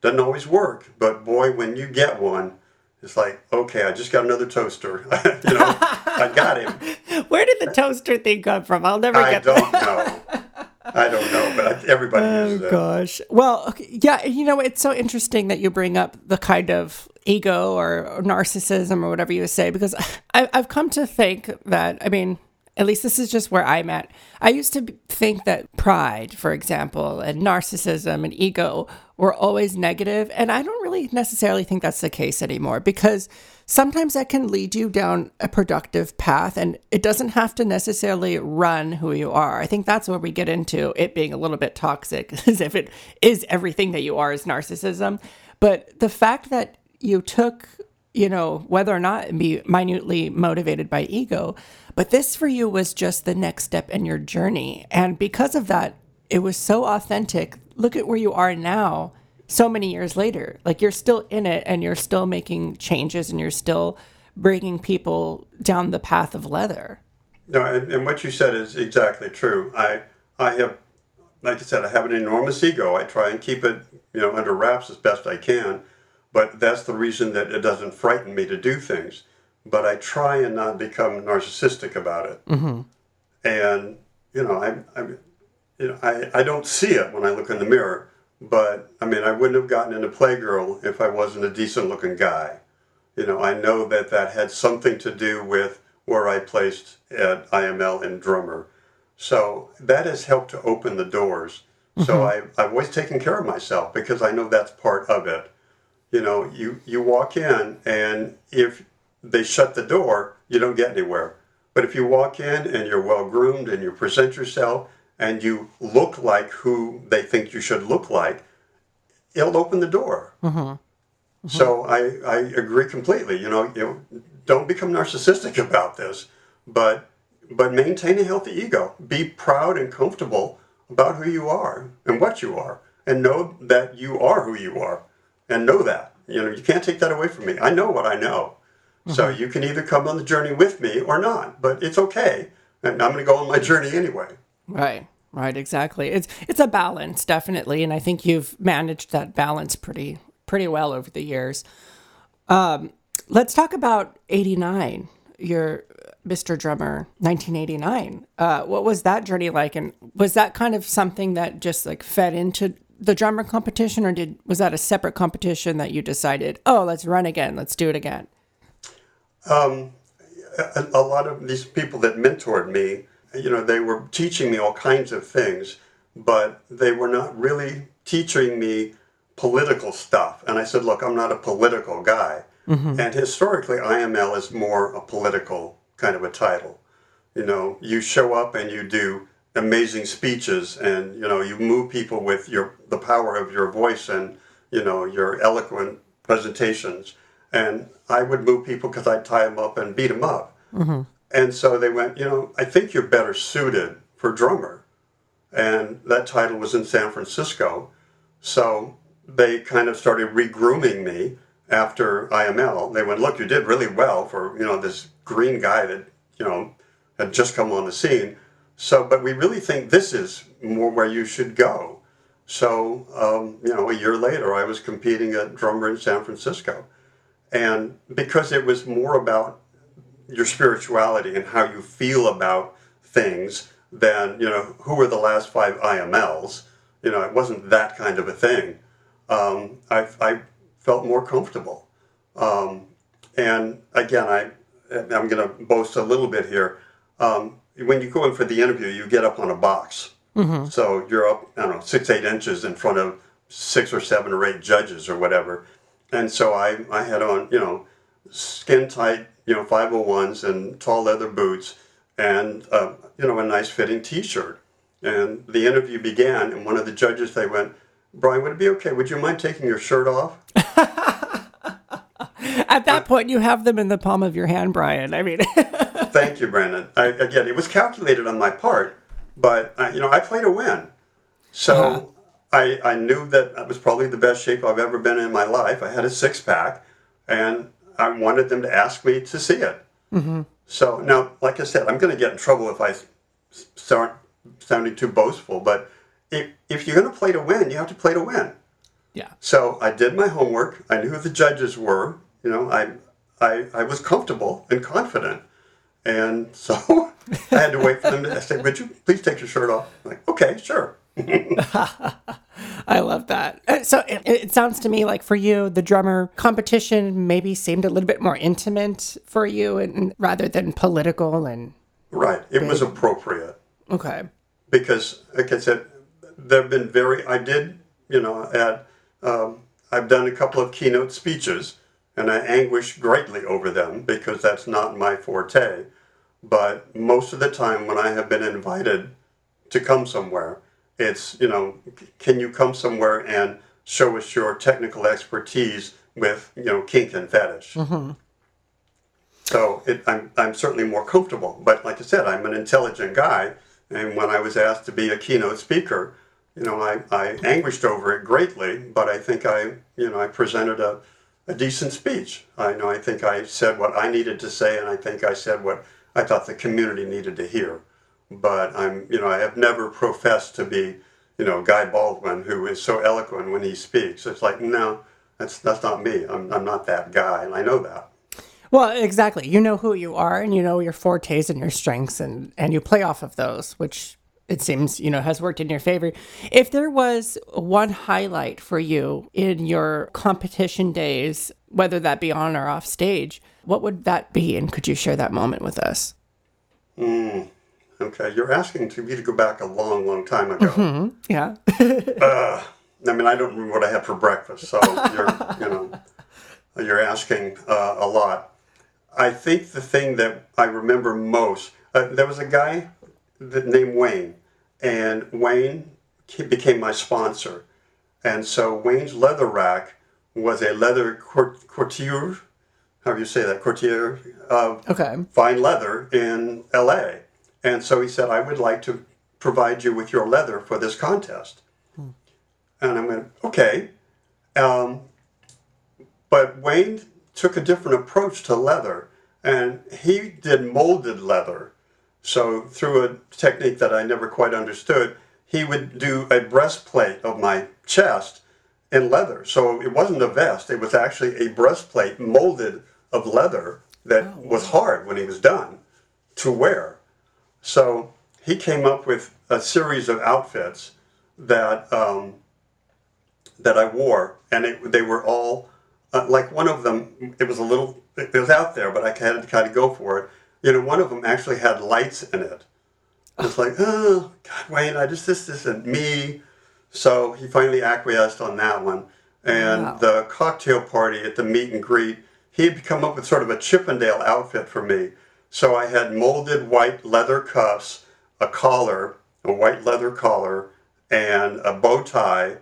Doesn't always work, but boy, when you get one, it's like, okay, I just got another toaster. you know, I got him. Where did the toaster thing come from? I'll never get. I don't know. I don't know, but everybody oh, it. gosh. Well, okay, yeah, you know, it's so interesting that you bring up the kind of ego or, or narcissism or whatever you say, because I, I've come to think that, I mean, at least this is just where I'm at. I used to think that pride, for example, and narcissism and ego were always negative, and I don't really necessarily think that's the case anymore because sometimes that can lead you down a productive path and it doesn't have to necessarily run who you are. I think that's where we get into it being a little bit toxic, as if it is everything that you are is narcissism. But the fact that you took, you know, whether or not be minutely motivated by ego, but this for you was just the next step in your journey. And because of that, it was so authentic. Look at where you are now, so many years later. Like you're still in it and you're still making changes and you're still bringing people down the path of leather. No, and, and what you said is exactly true. I, I have, like I said, I have an enormous ego. I try and keep it, you know, under wraps as best I can. But that's the reason that it doesn't frighten me to do things but I try and not become narcissistic about it. Mm-hmm. And you know, I, I, you know, I, I don't see it when I look in the mirror. But I mean, I wouldn't have gotten into Playgirl if I wasn't a decent looking guy. You know, I know that that had something to do with where I placed at IML and drummer. So that has helped to open the doors. Mm-hmm. So I, I've always taken care of myself because I know that's part of it. You know, you, you walk in and if they shut the door, you don't get anywhere. But if you walk in and you're well groomed and you present yourself and you look like who they think you should look like, it'll open the door. Mm-hmm. So I, I agree completely. You know, you know, don't become narcissistic about this, but but maintain a healthy ego. Be proud and comfortable about who you are and what you are, and know that you are who you are, and know that. You know, you can't take that away from me. I know what I know. So you can either come on the journey with me or not, but it's okay. And I'm going to go on my journey anyway. Right. Right, exactly. It's it's a balance, definitely, and I think you've managed that balance pretty pretty well over the years. Um, let's talk about '89. Your Mr. Drummer, 1989. Uh, what was that journey like, and was that kind of something that just like fed into the drummer competition, or did was that a separate competition that you decided, oh, let's run again, let's do it again? Um, a, a lot of these people that mentored me you know, they were teaching me all kinds of things, but they were not really teaching me political stuff. And I said, look, I'm not a political guy. Mm-hmm. And historically, IML is more a political kind of a title. You know, you show up and you do amazing speeches and, you know, you move people with your the power of your voice and, you know, your eloquent presentations. And I would move people because I'd tie them up and beat them up. Mm-hmm. And so they went, you know, I think you're better suited for drummer. And that title was in San Francisco. So they kind of started regrooming me after IML. They went, look, you did really well for, you know, this green guy that, you know, had just come on the scene. So, but we really think this is more where you should go. So, um, you know, a year later, I was competing at drummer in San Francisco. And because it was more about your spirituality and how you feel about things than you know who were the last five IMLs. You know, it wasn't that kind of a thing. Um, I, I felt more comfortable, um, and again, I I'm going to boast a little bit here. Um, when you go in for the interview, you get up on a box. Mm-hmm. So you're up, I don't know, six, eight inches in front of six or seven or eight judges or whatever. And so I, I had on, you know, skin tight you know, 501s and tall leather boots and, uh, you know, a nice fitting t-shirt. And the interview began, and one of the judges, they went, Brian, would it be okay? Would you mind taking your shirt off? At that uh, point, you have them in the palm of your hand, Brian. I mean, thank you, Brandon. I, again, it was calculated on my part, but uh, you know, I played to win, so uh-huh. I I knew that I was probably the best shape I've ever been in my life. I had a six pack, and I wanted them to ask me to see it. Mm-hmm. So now, like I said, I'm going to get in trouble if I start sounding too boastful. But if, if you're going to play to win, you have to play to win. Yeah. So I did my homework. I knew who the judges were. You know, I I, I was comfortable and confident. And so I had to wait for them to say, Would you please take your shirt off? I'm like, okay, sure. I love that. Uh, so it, it, sounds to me like for you, the drummer competition maybe seemed a little bit more intimate for you, and rather than political and right. It big. was appropriate. Okay. Because, like I said, there've been very. I did, you know, at um, I've done a couple of keynote speeches, and I anguish greatly over them because that's not my forte. But most of the time, when I have been invited to come somewhere it's, you know, can you come somewhere and show us your technical expertise with, you know, kink and fetish? Mm-hmm. So it, I'm, I'm certainly more comfortable. But like I said, I'm an intelligent guy. And when I was asked to be a keynote speaker, you know, I, I anguished over it greatly, but I think I, you know, I presented a, a decent speech. I know I think I said what I needed to say, and I think I said what I thought the community needed to hear but I'm, you know, I have never professed to be, you know, Guy Baldwin who is so eloquent when he speaks. It's like, no, that's that's not me. I'm I'm not that guy, and I know that. Well, exactly. You know who you are, and you know your fortes and your strengths, and and you play off of those, which it seems you know has worked in your favor. If there was one highlight for you in your competition days, whether that be on or off stage, what would that be, and could you share that moment with us? Mm. Okay, you're asking to me to go back a long, long time ago. Mm-hmm. Yeah. uh, I mean, I don't remember what I had for breakfast, so you're, you know, you're asking uh, a lot. I think the thing that I remember most, uh, there was a guy that, named Wayne, and Wayne became my sponsor, and so Wayne's leather rack was a leather court, courtier, however you say that, courtier of Okay. fine leather in LA. And so he said, I would like to provide you with your leather for this contest. And I went, okay. Um, but Wayne took a different approach to leather, and he did molded leather. So, through a technique that I never quite understood, he would do a breastplate of my chest in leather. So, it wasn't a vest, it was actually a breastplate molded of leather that was hard when he was done to wear. So, he came up with a series of outfits that um, that I wore, and it, they were all uh, like one of them. It was a little. It was out there, but I had to kind of go for it. You know, one of them actually had lights in it. It's like, oh God, Wayne, I just this isn't me. So he finally acquiesced on that one. And Wow. the cocktail party at the meet and greet, he had come up with sort of a Chippendale outfit for me. So I had molded white leather cuffs, a collar, a white leather collar, and a bow tie,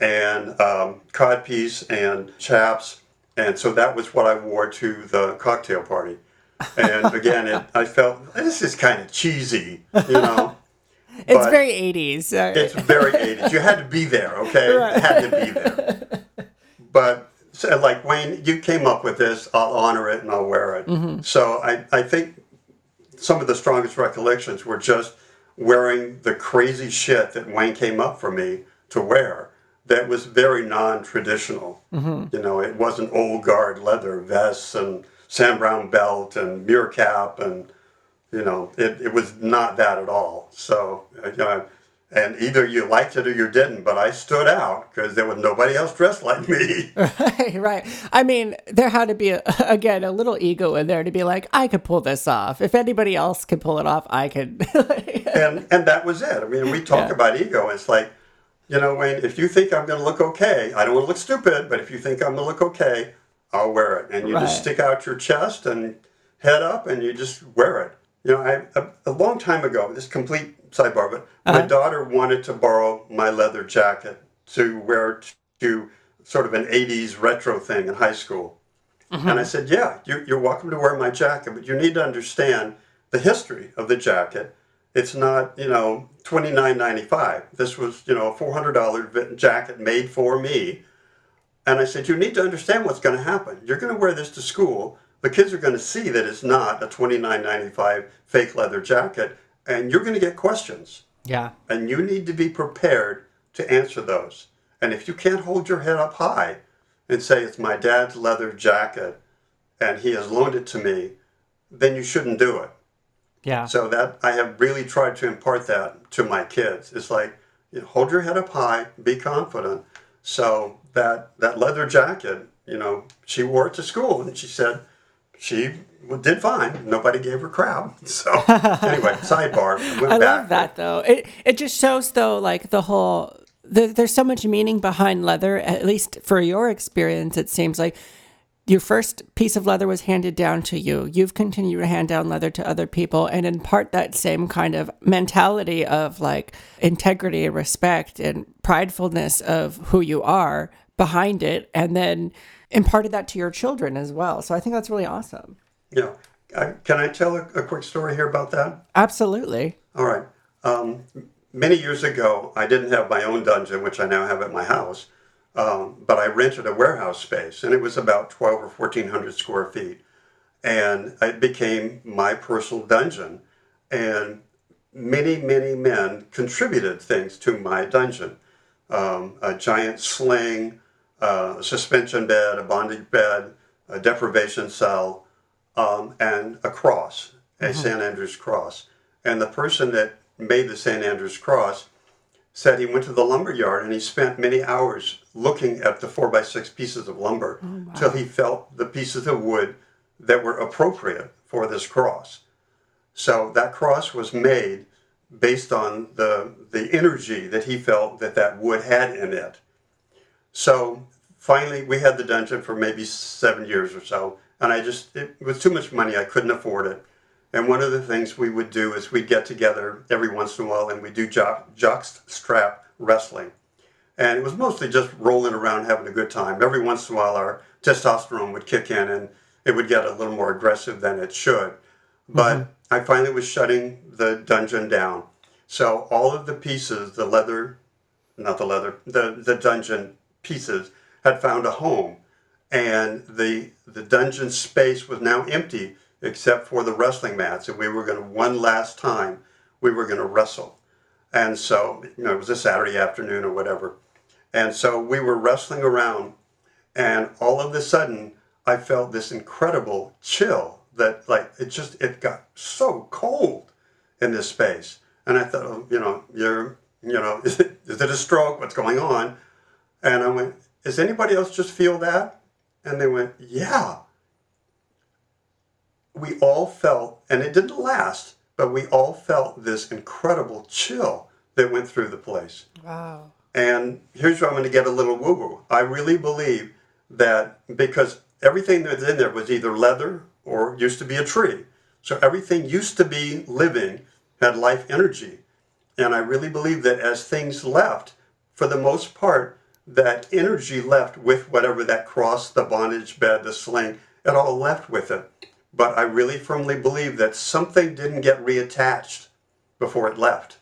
and um, codpiece and chaps. And so that was what I wore to the cocktail party. And again, it, I felt this is kind of cheesy, you know. It's But- very 80s. uh, It's very 80s. You had to be there, okay? Right. You had to be there. But so, like Wayne, you came up with this. I'll honor it and I'll wear it. Mm-hmm. So I, I think some of the strongest recollections were just wearing the crazy shit that Wayne came up for me to wear. That was very non-traditional. Mm-hmm. You know, it wasn't old guard leather vests and Sam Browne belt and Muir cap and you know, it, it was not that at all. So, you know, and either you liked it or you didn't, but I stood out because there was nobody else dressed like me. Right, right. I mean, there had to be, a, again, a little ego in there to be like, I could pull this off. If anybody else could pull it off, I could. and and that was it. I mean, we talk Yeah. about ego. It's like, you know, Wayne, if you think I'm going to look okay, I don't want to look stupid, but if you think I'm going to look okay, I'll wear it. And you just stick out your chest and head up, and you just wear it. You know, I a, a long time ago, this complete sidebar, but my uh-huh. daughter wanted to borrow my leather jacket to wear to sort of an 80s retro thing in high school. Mm-hmm. And I said, Yeah, you're, you're welcome to wear my jacket, but you need to understand the history of the jacket. It's not, you know, twenty nine ninety five. This was, you know, a four hundred dollar jacket made for me. And I said, You need to understand what's going to happen. You're going to wear this to school. The kids are going to see that it's not a twenty nine ninety five fake leather jacket, and you're going to get questions yeah. and you need to be prepared to answer those. And if you can't hold your head up high and say it's my dad's leather jacket and he has loaned it to me, then you shouldn't do it. Yeah. So that I have really tried to impart that to my kids. It's like you know, hold your head up high, be confident. So that that leather jacket, you know, she wore it to school and she said she did fine. Nobody gave her crap. So anyway, sidebar. I love that though. It it just shows though like the whole there, there's so much meaning behind leather. At least for your experience, it seems like your first piece of leather was handed down to you. You've continued to hand down leather to other people and impart that same kind of mentality of like integrity and respect and pridefulness of who you are behind it, and then imparted that to your children as well. So I think that's really awesome. Yeah. I, can I tell a, a quick story here about that? Absolutely. All right. Um, many years ago, I didn't have my own dungeon, which I now have at my house, um, but I rented a warehouse space, and it was about 12 or 1400 square feet. And it became my personal dungeon. And many, many men contributed things to my dungeon um, a giant sling, uh, a suspension bed, a bondage bed, a deprivation cell, um, and a cross, a St. Andrew's cross. And the person that made the St. Andrew's cross said he went to the lumber yard and he spent many hours looking at the four by six pieces of lumber till he felt the pieces of wood that were appropriate for this cross. So that cross was made based on the the energy that he felt that that wood had in it. So finally, we had the dungeon for maybe seven years or so, and I just it was too much money. I couldn't afford it. And one of the things we would do is we'd get together every once in a while and we'd do jock, jock strap wrestling. and it was mostly just rolling around having a good time. Every once in a while, our testosterone would kick in, and it would get a little more aggressive than it should. But mm-hmm. I finally was shutting the dungeon down. So all of the pieces, the leather, not the leather, the, the dungeon pieces had found a home. And the the dungeon space was now empty except for the wrestling mats. And we were going to, one last time, we were going to wrestle. And so, you know, it was a Saturday afternoon or whatever. And so we were wrestling around, and all of a sudden, I felt this incredible chill that, like, it just, it got so cold in this space. And I thought, oh, you know, you're, you know, is it, is it a stroke? What's going on? And I went, does anybody else just feel that? And they went, yeah. We all felt, and it didn't last, but we all felt this incredible chill that went through the place. Wow. And here's where I'm going to get a little woo woo. I really believe that because everything that's in there was either leather or used to be a tree. So everything used to be living, had life energy. And I really believe that as things left, for the most part, that energy left with whatever that cross, the bondage bed, the sling, it all left with it. But I really firmly believe that something didn't get reattached before it left.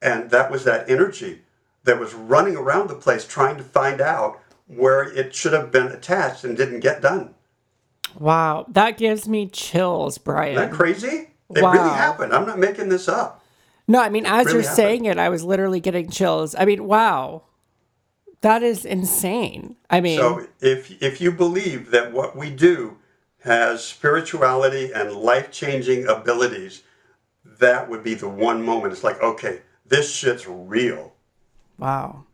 And that was that energy that was running around the place trying to find out where it should have been attached and didn't get done. Wow, that gives me chills, Brian. Isn't that crazy? It wow. really happened. I'm not making this up. No, I mean, as really you're happened. saying it, I was literally getting chills. I mean, wow. That is insane. I mean, so if if you believe that what we do has spirituality and life changing abilities, that would be the one moment. It's like, okay, this shit's real. Wow.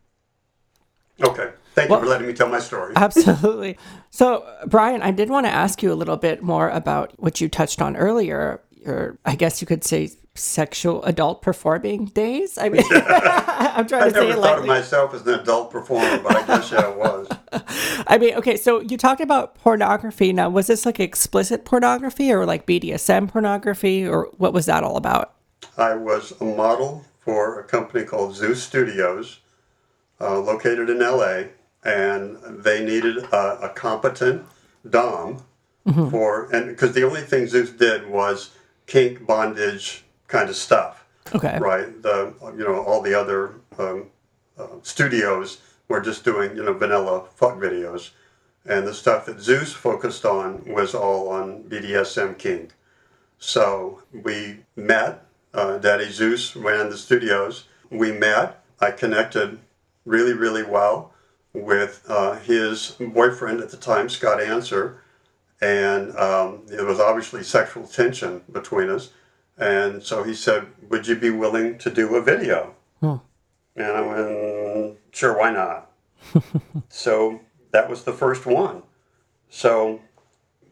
Okay. Thank well, you for letting me tell my story. Absolutely. So, Brian, I did want to ask you a little bit more about what you touched on earlier. Your, I guess you could say, sexual adult performing days. I mean, I'm trying I to say it. I never thought of myself as an adult performer, but I guess it was. I mean, okay, so you talked about pornography. Now, was this like explicit pornography or like BDSM pornography, or what was that all about? I was a model for a company called Zeus Studios, uh, located in LA, and they needed a, a competent Dom mm-hmm. for, and because the only thing Zeus did was kink, bondage kind of stuff. Okay. Right. The you know all the other um, uh, studios were just doing you know vanilla fuck videos, and the stuff that Zeus focused on was all on BDSM kink. So we met. Uh, Daddy Zeus ran the studios. We met. I connected really really well with uh, his boyfriend at the time, Scott Answer, and um, there was obviously sexual tension between us. And so he said, Would you be willing to do a video? Hmm. And I went, Sure, why not? so that was the first one. So,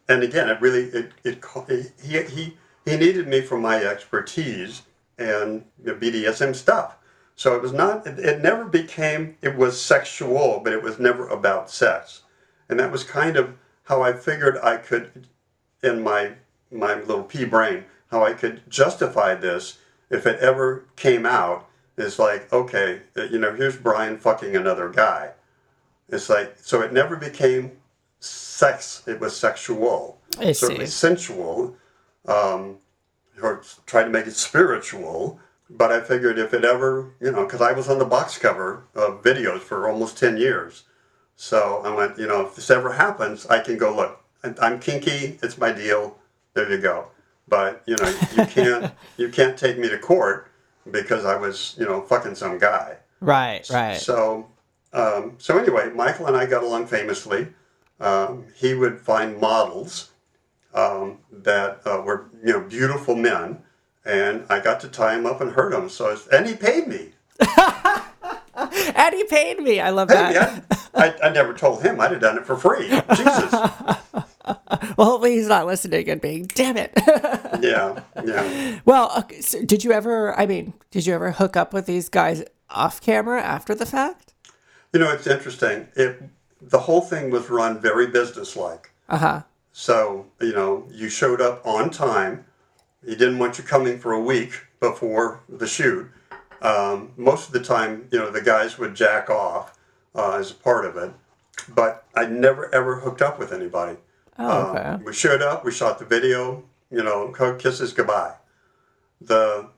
and again, it really, it, it, he, he, he needed me for my expertise and the BDSM stuff. So it was not, it, it never became, it was sexual, but it was never about sex. And that was kind of how I figured I could, in my, my little pea brain, how I could justify this if it ever came out is like, okay, you know, here's Brian fucking another guy. It's like, so it never became sex, it was sexual. I Certainly sensual, um, or tried to make it spiritual. But I figured if it ever, you know, because I was on the box cover of videos for almost 10 years. So I went, you know, if this ever happens, I can go, look, I'm kinky, it's my deal, there you go but you know you can't you can't take me to court because I was you know fucking some guy. Right, right. So um, so anyway, Michael and I got along famously. Um, he would find models um, that uh, were you know beautiful men, and I got to tie him up and hurt him. So and he paid me. and he paid me. I love that. I, I, I never told him I'd have done it for free. Jesus. well, hopefully he's not listening and being, damn it. yeah, yeah. Well, okay, so did you ever, I mean, did you ever hook up with these guys off camera after the fact? You know, it's interesting. It The whole thing was run very businesslike. Uh huh. So, you know, you showed up on time. He didn't want you coming for a week before the shoot. Um, most of the time, you know, the guys would jack off uh, as a part of it, but I never ever hooked up with anybody. Oh, okay. Um, we showed up, we shot the video, you know, hug, kisses, goodbye. The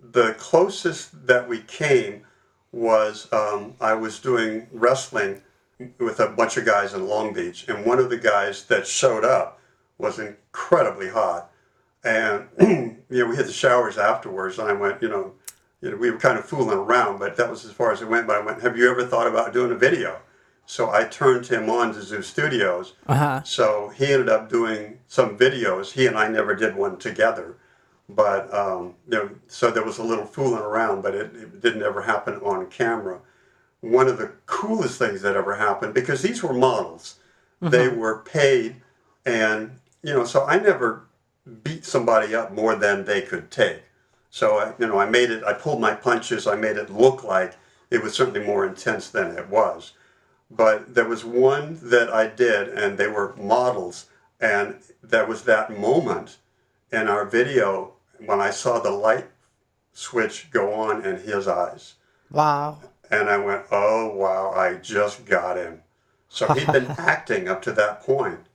the closest that we came was um, I was doing wrestling with a bunch of guys in Long Beach, and one of the guys that showed up was incredibly hot. And you know, we had the showers afterwards, and I went, you know, you know, we were kind of fooling around, but that was as far as it went. But I went, "Have you ever thought about doing a video?" So I turned him on to Zeus Studios. Uh-huh. So he ended up doing some videos. He and I never did one together, but um, know, so there was a little fooling around, but it, it didn't ever happen on camera. One of the coolest things that ever happened because these were models, they were paid, and you know, so I never beat somebody up more than they could take. So I, you know, I made it. I pulled my punches. I made it look like it was certainly more intense than it was. But there was one that I did, and they were models, and there was that moment in our video when I saw the light switch go on in his eyes, Wow. and I went, "Oh wow, I just got him." So he'd been acting up to that point,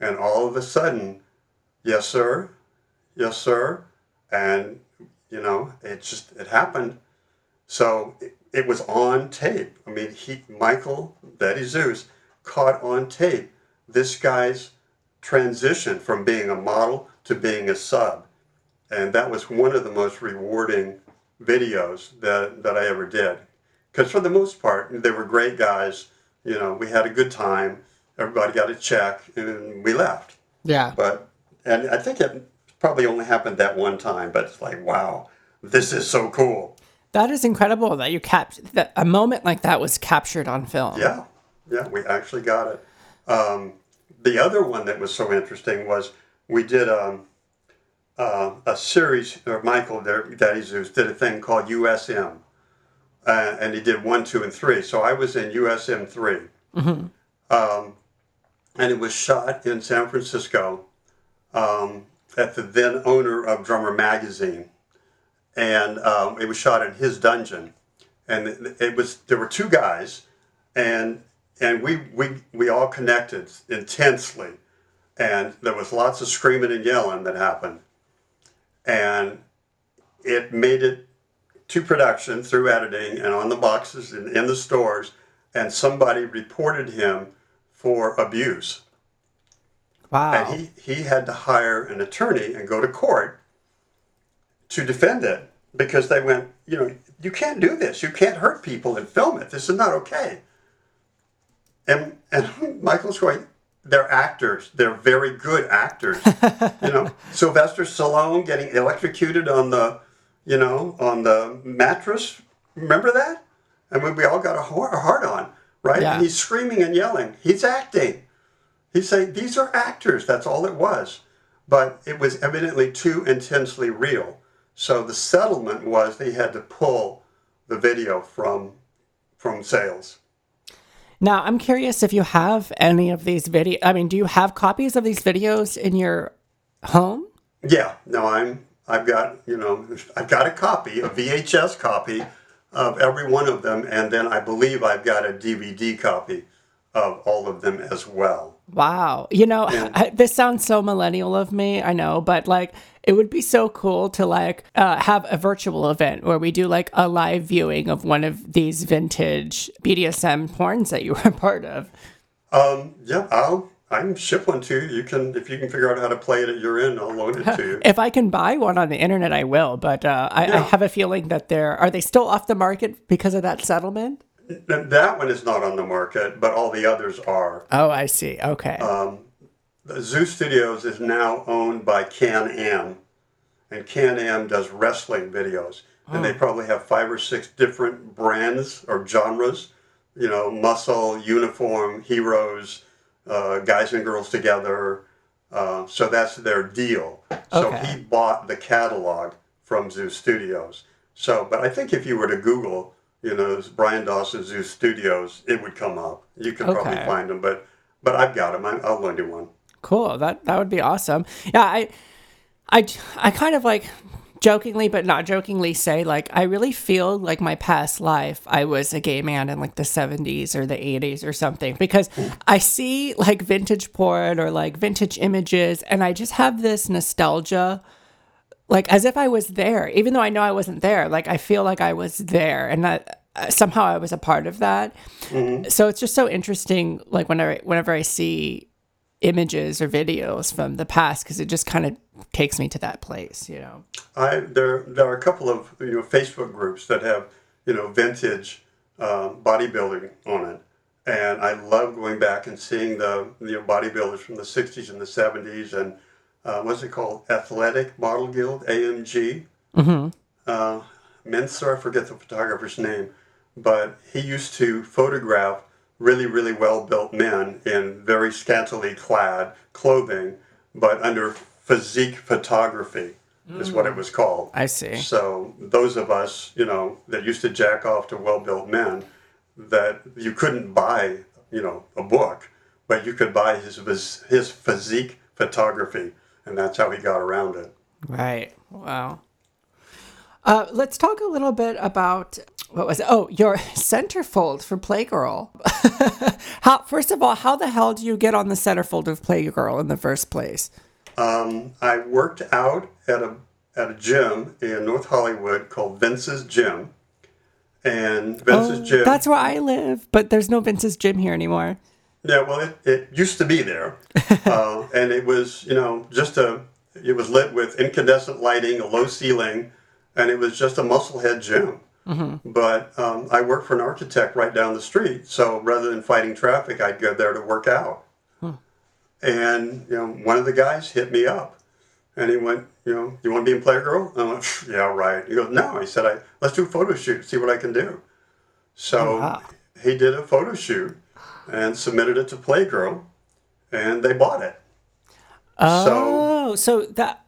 and all of a sudden, yes sir, yes sir, and you know, it just it happened. So it, was on tape. I mean, he Michael Daddy Zeus caught on tape this guy's transition from being a model to being a sub, and that was one of the most rewarding videos that that I ever did. Because for the most part, they were great guys. You know, we had a good time. Everybody got a check, and we left. Yeah. But and I think it probably only happened that one time. But it's like, wow, this is so cool. That is incredible that you capt that a moment like that was captured on film. Yeah, yeah, we actually got it. Um, the other one that was so interesting was we did um, uh, a series, or Michael, their Daddy Zeus, did a thing called USM. Uh, and he did one, two, and three. So I was in USM 3. Um, and it was shot in San Francisco um, at the then owner of Drummer Magazine. And um, it was shot in his dungeon. And it, was there were two guys, and and we, we we all connected intensely, and there was lots of screaming and yelling that happened, and it made it to production through editing and on the boxes and in the stores, and somebody reported him for abuse. Wow. And he, he had to hire an attorney and go to court to defend it because they went, you know, you can't do this. You can't hurt people and film it. This is not okay. And and Michael's going, they're actors. They're very good actors. you know, Sylvester Stallone getting electrocuted on the, you know, on the mattress. Remember that? I mean, we all got a hard, hard on, right? Yeah. And he's screaming and yelling. He's acting. He's saying these are actors. That's all it was. But it was evidently too intensely real. So the settlement was they had to pull the video from from sales. Now, I'm curious if you have any of these video. I mean, do you have copies of these videos in your home? Yeah, no, I'm I've got you know I've got a copy, a VHS copy of every one of them, and then I believe I've got a DVD copy of all of them as well. Wow. You know, I, this sounds so millennial of me, I know, but like it would be so cool to like uh, have a virtual event where we do like a live viewing of one of these vintage BDSM porns that you were a part of. Um, yeah, I'll I'm ship one to you. You can if you can figure out how to play it at your end, I'll loan it to you. If I can buy one on the internet, I will. But uh, I, I have a feeling that they're are they still off the market because of that settlement? Th- That one is not on the market, but all the others are. Oh, I see. Okay. The Zeus Studios is now owned by Can Am, and Can Am does wrestling videos, and they probably have five or six different brands or genres. You know, muscle, uniform, heroes, uh, guys and girls together. Uh, so that's their deal. Okay. So he bought the catalog from Zeus Studios. So, but I think if you were to Google, you know, Brian Dawson Zeus Studios, it would come up. You could probably find them, but but I've got them. I, I'll lend you one. Cool. That that would be awesome. Yeah, I I I kind of like jokingly but not jokingly say like I really feel like my past life I was a gay man in like the 70s or the 80s or something because hmm. I see like vintage porn or like vintage images and I just have this nostalgia like as if I was there even though I know I wasn't there like I feel like I was there and that uh, somehow I was a part of that. So it's just so interesting like whenever whenever I see images or videos from the past because it just kind of takes me to that place you know? I there there are a couple of you know Facebook groups that have you know vintage um, bodybuilding on it, and I love going back and seeing the you know bodybuilders from the '60s and the '70s and uh, what's it called? Athletic Model Guild (AMG). Mm-hmm. Uh, Mensah, I forget the photographer's name, but he used to photograph really really well built men in very scantily clad clothing, but under physique photography is what it was called. I see So those of us, you know, that used to jack off to well-built men, that you couldn't buy, you know, a book, but you could buy his his, his physique photography, and that's how he got around it. Right. Wow. Uh, let's talk a little bit about what was it? Oh, your centerfold for Playgirl. how first of all, how the hell do you get on the centerfold of Playgirl in the first place? Um, I worked out at a at a gym in North Hollywood called Vince's Gym, and Vince's Gym. Oh, That's where I live, but there's no Vince's gym here anymore. Yeah, well, it, it used to be there, uh, and it was you know just a it was lit with incandescent lighting, a low ceiling, and it was just a musclehead gym. But um, I worked for an architect right down the street, so rather than fighting traffic, I'd go there to work out. And you know, one of the guys hit me up, and he went, you know, you want to be in Playgirl? I went, yeah, right. He goes, no. He said, I let's do a photo shoot, see what I can do. So wow. he did a photo shoot and submitted it to Playgirl, and they bought it. Oh, so, that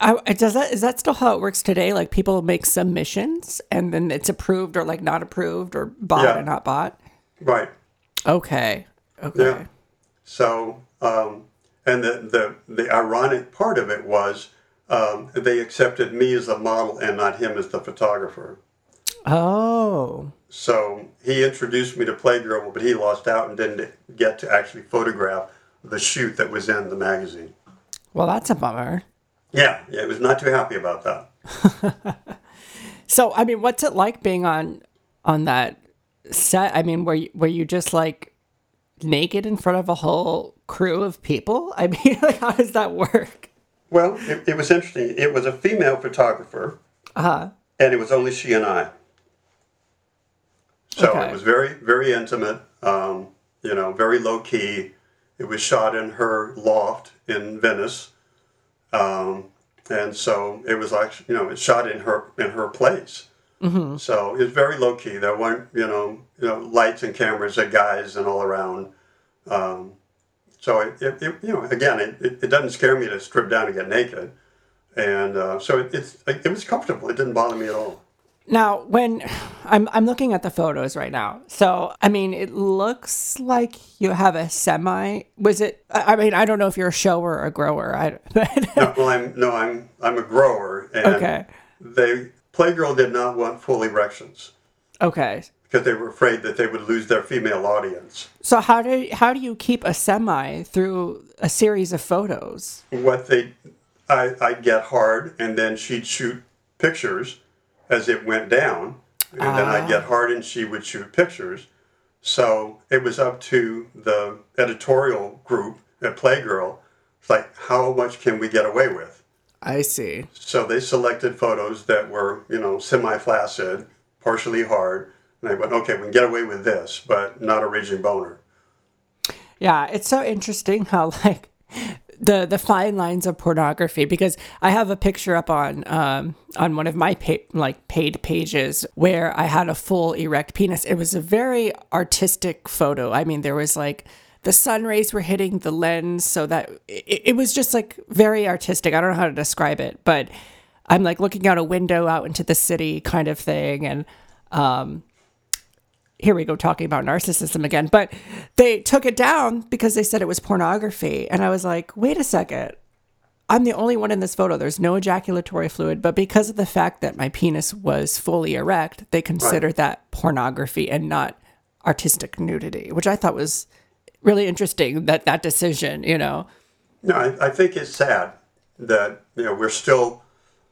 I, does that is that still how it works today? Like people make submissions and then it's approved or like not approved or bought Yeah. or not bought. Right. Okay. Okay. Yeah. So, um, and the, the, the ironic part of it was um, they accepted me as the model and not him as the photographer. Oh. So he introduced me to Playgirl, but he lost out and didn't get to actually photograph the shoot that was in the magazine. Well, that's a bummer. Yeah, yeah, he was not too happy about that. So, I mean, what's it like being on on that set? I mean, were you, were you just like naked in front of a whole crew of people? I mean, like, how does that work? Well, it, it was interesting. It was a female photographer, Uh-huh. and it was only she and I. So Okay. it was very, very intimate. Um, you know, very low key. It was shot in her loft in Venice, um, and so it was like you know, it's shot in her in her place. Mm-hmm. So it was very low key. There weren't you know you know lights and cameras and guys and all around. Um, so it, it, it you know again it, it, it doesn't scare me to strip down and get naked, and uh, so it, it's it was comfortable. It didn't bother me at all. Now, when I'm I'm looking at the photos right now, so I mean, it looks like you have a semi. Was it? I I mean, I don't know if you're a shower or a grower. I No, well, I'm no, I'm I'm a grower, and okay, they Playgirl did not want full erections okay. because they were afraid that they would lose their female audience. So how do how do you keep a semi through a series of photos? What they, I I'd get hard, and then she'd shoot pictures as it went down, and then I'd get ah. hard, and she would shoot pictures. So it was up to the editorial group at Playgirl, it's like how much can we get away with? I see. So they selected photos that were, you know, semi-flaccid, partially hard, and they went, okay, we can get away with this, but not a raging boner. Yeah, it's so interesting how like the the fine lines of pornography because I have a picture up on um on one of my pa- like paid pages where I had a full erect penis. It was a very artistic photo. I mean, there was like the sun rays were hitting the lens so that it, it was just like very artistic. I don't know how to describe it, but I'm like looking out a window out into the city kind of thing and um here we go talking about narcissism again but they took it down because they said it was pornography and i was like wait a second I'm the only one in this photo. There's no ejaculatory fluid, but because of the fact that my penis was fully erect, they consider that pornography and not artistic nudity, which I thought was really interesting that that decision, you know. No, I, I think it's sad that you know we're still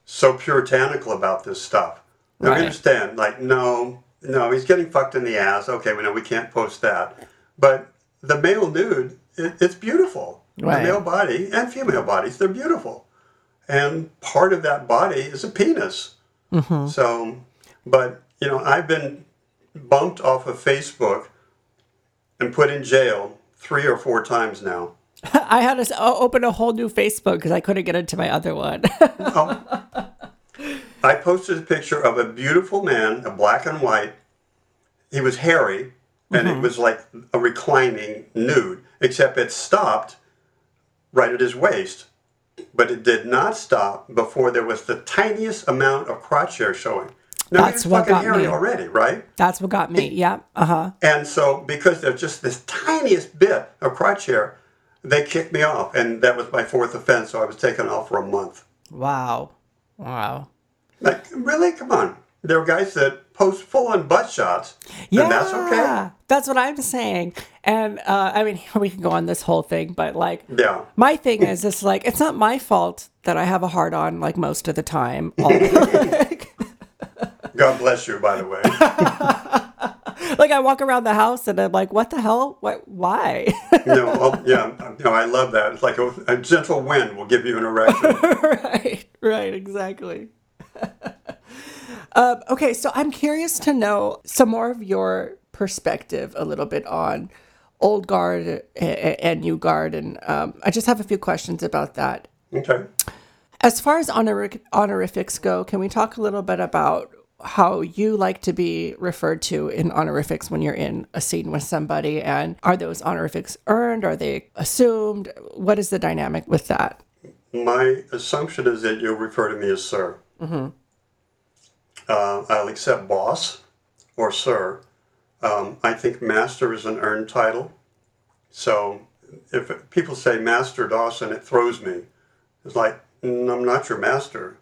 so puritanical about this stuff. Now, Right. I understand, like, no, no, he's getting fucked in the ass. Okay, we know we can't post that, but the male nude, it, it's beautiful. Right. The male body and female bodies, they're beautiful, and part of that body is a penis. Mm-hmm. So, but you know, I've been bumped off of Facebook and put in jail three or four times now. I had to open a whole new Facebook because I couldn't get into my other one. Oh. I posted a picture of a beautiful man, a black and white. He was hairy, and it was like a reclining nude, except it stopped right at his waist. But it did not stop before there was the tiniest amount of crotch hair showing. Now That's what fucking got hairy me. already, right? That's what got me. Yeah. Uh huh. And so, because there's just this tiniest bit of crotch hair, they kicked me off, and that was my fourth offense. So I was taken off for a month. Wow. Wow. Like, really? Come on. There are guys that post full on butt shots, Yeah, that's okay. That's what I'm saying. And uh, I mean, we can go on this whole thing, but like, Yeah. my thing is, it's like it's not my fault that I have a hard on like most of the time. All God bless you, by the way. like I walk around the house and I'm like, what the hell? What? Why? no, well, yeah, no, I love that. It's like a, a gentle wind will give you an erection. right. Right. Exactly. um, okay, so I'm curious to know some more of your perspective a little bit on old guard a- a- and new guard, and um, I just have a few questions about that. Okay. As far as honorific, honorifics go, can we talk a little bit about how you like to be referred to in honorifics when you're in a scene with somebody? And are those honorifics earned? Are they assumed? What is the dynamic with that? My assumption is that you'll refer to me as sir. Mm-hmm. Uh, I'll accept boss or sir. Um, I think master is an earned title. So if people say Master Dawson, it throws me. It's like, "Mm, I'm not your master.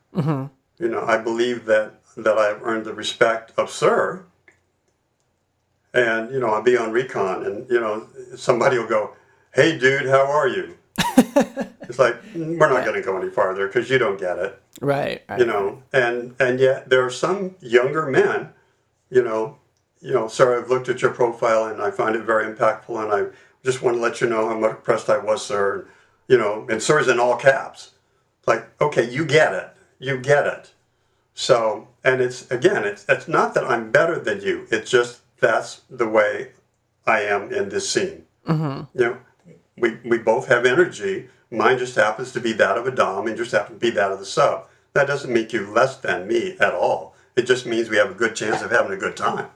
You know, I believe that, that I've earned the respect of sir. And, you know, I'll be on recon and, you know, somebody will go, hey, dude, how are you? it's like, "Mm, we're not going to go any farther because you don't get it Right. right. you know and and yet there are some younger men you know you know sir i've looked at your profile and i find it very impactful and i just want to let you know how much impressed i was sir you know and sir's in all caps like okay you get it you get it so and it's again it's it's not that i'm better than you it's just that's the way i am in this scene you know we, we both have energy. Mine just happens to be that of a Dom and just happens to be that of the sub. That doesn't make you less than me at all. It just means we have a good chance of having a good time.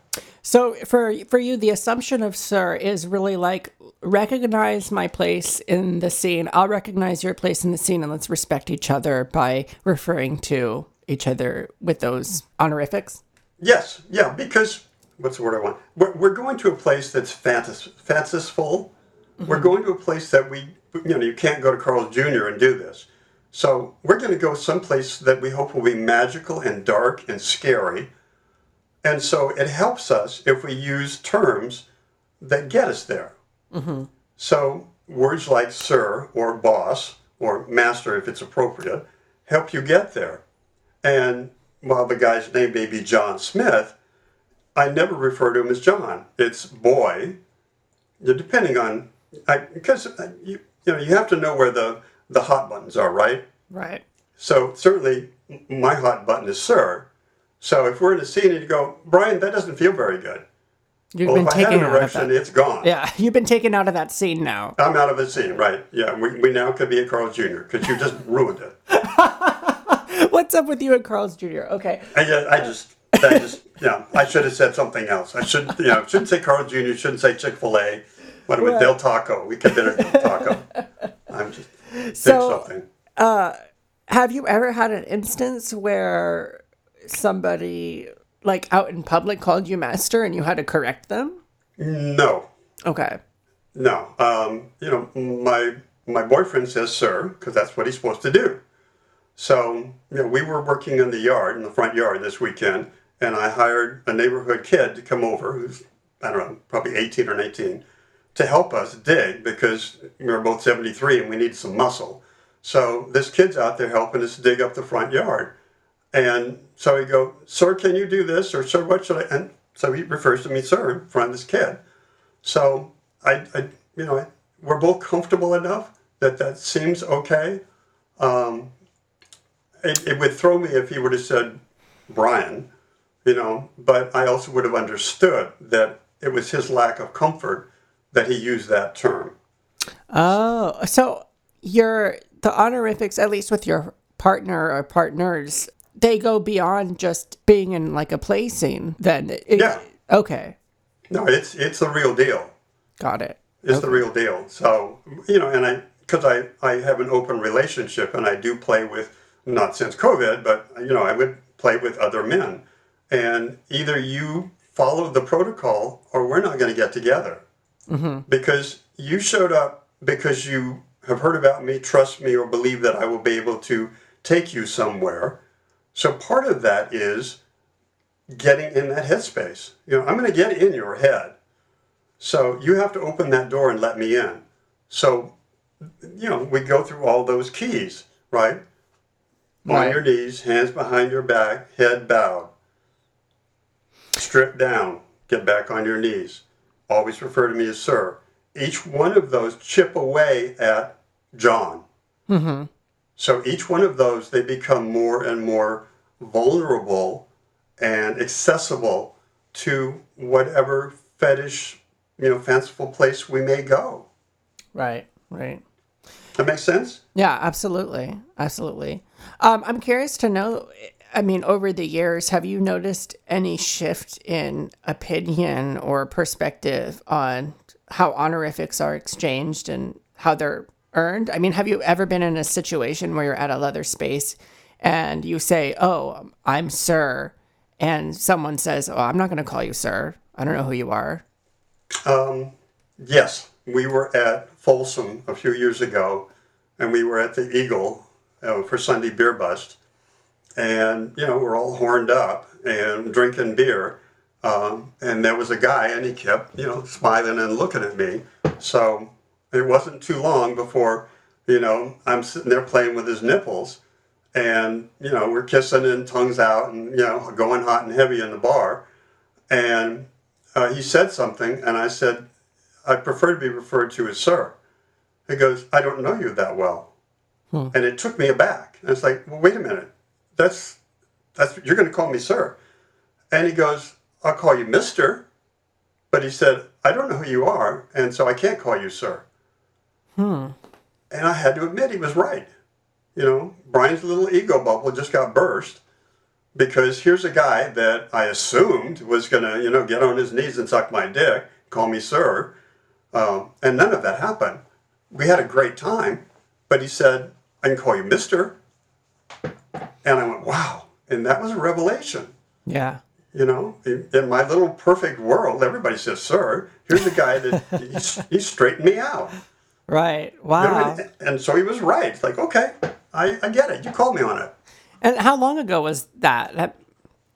So for for you, the assumption of sir is really like recognize my place in the scene. I'll recognize your place in the scene, and let's respect each other by referring to each other with those honorifics. Yes, yeah, because what's the word I want? We're, we're going to a place that's fantas- fantasiful. We're mm-hmm. going to a place that we, you know, you can't go to Carl's Jr. and do this. So we're going to go someplace that we hope will be magical and dark and scary. And so it helps us if we use terms that get us there. So words like sir or boss or master, if it's appropriate, help you get there. And while the guy's name may be John Smith, I never refer to him as John. It's boy. Depending on, I, because uh, you, you know, you have to know where the, the hot buttons are, right? Right. So certainly my hot button is sir. So if we're in a scene and you go, Brian, that doesn't feel very good. You've Well, been if I had taken an out of erection, it's gone. Yeah, you've been taken out of that scene now. I'm out of the scene, right? Yeah, we, we now could be at Carl's Jr. because you just ruined it. What's up with you and Carl's Jr.? Okay. I just, I just, just, yeah, I should have said something else. I should, you know, shouldn't say Carl Jr. Shouldn't say Chick Fil A. What about. Del Taco? We could dinner Del Taco. I'm just So- something. Have you ever had an instance where somebody, like out in public, called you master and you had to correct them? No, Okay. no. Um, you know, my my boyfriend says sir because that's what he's supposed to do. So you know, we were working in the yard, in the front yard this weekend, and I hired a neighborhood kid to come over, who's I don't know, probably 18 or 19, to help us dig because we were both 73 and we needed some muscle. So this kid's out there helping us dig up the front yard. And so he go, sir, can you do this? Or sir, what should I? And so he refers to me, sir, in front of this kid. So I, I you know, we're both comfortable enough that that seems okay. Um, it, it would throw me if he would have said Brian, you know, but I also would have understood that it was his lack of comfort that he used that term. Oh, so your the honorifics, at least with your partner or partners, they go beyond just being in like a play scene. Then, it, Yeah. Okay, No, it's it's the real deal. got it. It's the real deal. So you know, and I because I I have an open relationship and I do play with not since COVID, but you know I would play with other men, and either you follow the protocol or we're not going to get together Mm-hmm. because you showed up because you have heard about me, trust me, or believe that I will be able to take you somewhere. So part of that is getting in that headspace. You know, I'm going to get in your head. So you have to open that door and let me in. So, you know, we go through all those keys, right? On your knees, hands behind your back, head bowed. Strip down, get back on your knees. Always refer to me as sir. Each one of those chip away at John. So each one of those, they become more and more vulnerable and accessible to whatever fetish, you know, fanciful place we may go. Right, right. That makes sense? Yeah, absolutely. Absolutely. Um, I'm curious to know I mean, over the years, have you noticed any shift in opinion or perspective on how honorifics are exchanged and how they're earned? I mean, have you ever been in a situation where you're at a leather space and you say, Oh, I'm Sir, and someone says, Oh, I'm not going to call you Sir. I don't know who you are. Um, yes, we were at Folsom a few years ago, and we were at the Eagle uh, for Sunday Beer Bust, and you know we're all horned up and drinking beer, um, and there was a guy, and he kept you know smiling and looking at me. So it wasn't too long before you know I'm sitting there playing with his nipples, and you know we're kissing and tongues out, and you know going hot and heavy in the bar, and uh, he said something, and I said, I prefer to be referred to as sir. He goes, I don't know you that well. And it took me aback. And it's like, well, wait a minute. That's, that's, you're going to call me sir. And he goes, I'll call you mister. But he said, I don't know who you are, and so I can't call you sir. And I had to admit he was right. You know, Brian's little ego bubble just got burst because here's a guy that I assumed was going to, you know, get on his knees and suck my dick, call me sir, um, and none of that happened. We had a great time, but he said, I can call you mister. And I went, wow. And that was a revelation. Yeah. You know, in, my little perfect world, everybody says sir. Here's a guy that he's, he straightened me out. Right. You know Wow. mean? And so he was right. It's like, okay, I, I get it. You called me on it. And how long ago was that? that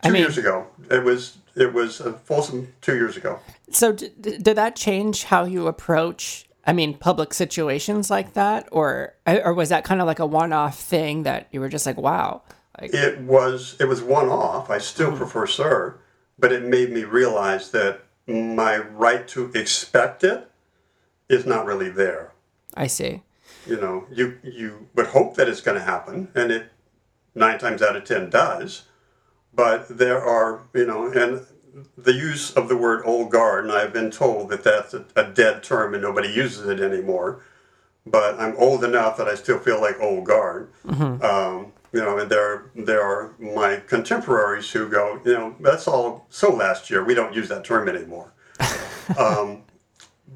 I Two mean, years ago. It was it was uh, Folsom two years ago. So d- d- did that change how you approach? I mean, public situations like that, or or was that kind of like a one-off thing that you were just like, wow, like It was it was one off. I still prefer sir, but it made me realize that my right to expect it is not really there. I see. You know, you you would hope that it's going to happen, and it nine times out of ten does. But there are, you know, and the use of the word old guard, and I've been told that that's a, a dead term and nobody uses it anymore. But I'm old enough that I still feel like old guard. Um, you know, and there there are my contemporaries who go, you know, that's all so last year. We don't use that term anymore. um,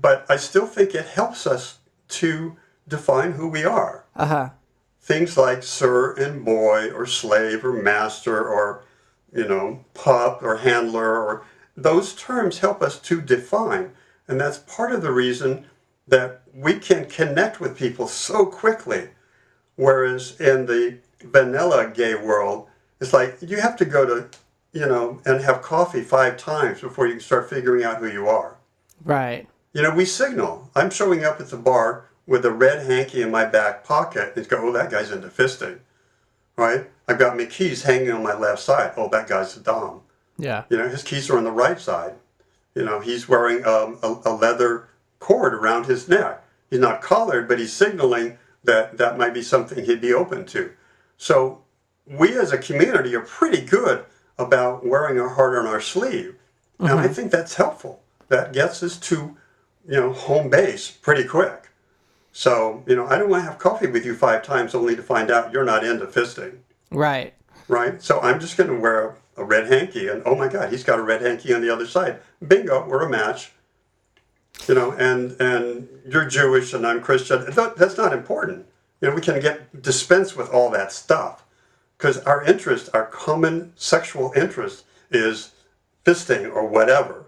but I still think it helps us to define who we are Uh huh. things like sir and boy or slave or master or you know pup or handler or those terms help us to define and that's part of the reason that we can connect with people so quickly. Whereas in the vanilla gay world, it's like you have to go to, you know, and have coffee five times before you can start figuring out who you are. Right. You know, we signal. I'm showing up at the bar with a red hanky in my back pocket. And go, oh, that guy's into fisting, right? I've got my keys hanging on my left side. Oh, that guy's a dom. Yeah. You know, his keys are on the right side. You know, he's wearing um, a, a leather cord around his neck. He's not collared, but he's signaling that that might be something he'd be open to. So we as a community are pretty good about wearing our heart on our sleeve. And I mm-hmm. think that's helpful. That gets us to, you know, home base pretty quick. So, you know, I don't want to have coffee with you five times only to find out you're not into fisting, Right. right? So I'm just going to wear a, a red hanky and oh my God, he's got a red hanky on the other side. Bingo, we're a match. You know, and and you're Jewish and I'm Christian. That's not important. You know, we can get dispense with all that stuff because our interest, our common sexual interest, is fisting or whatever,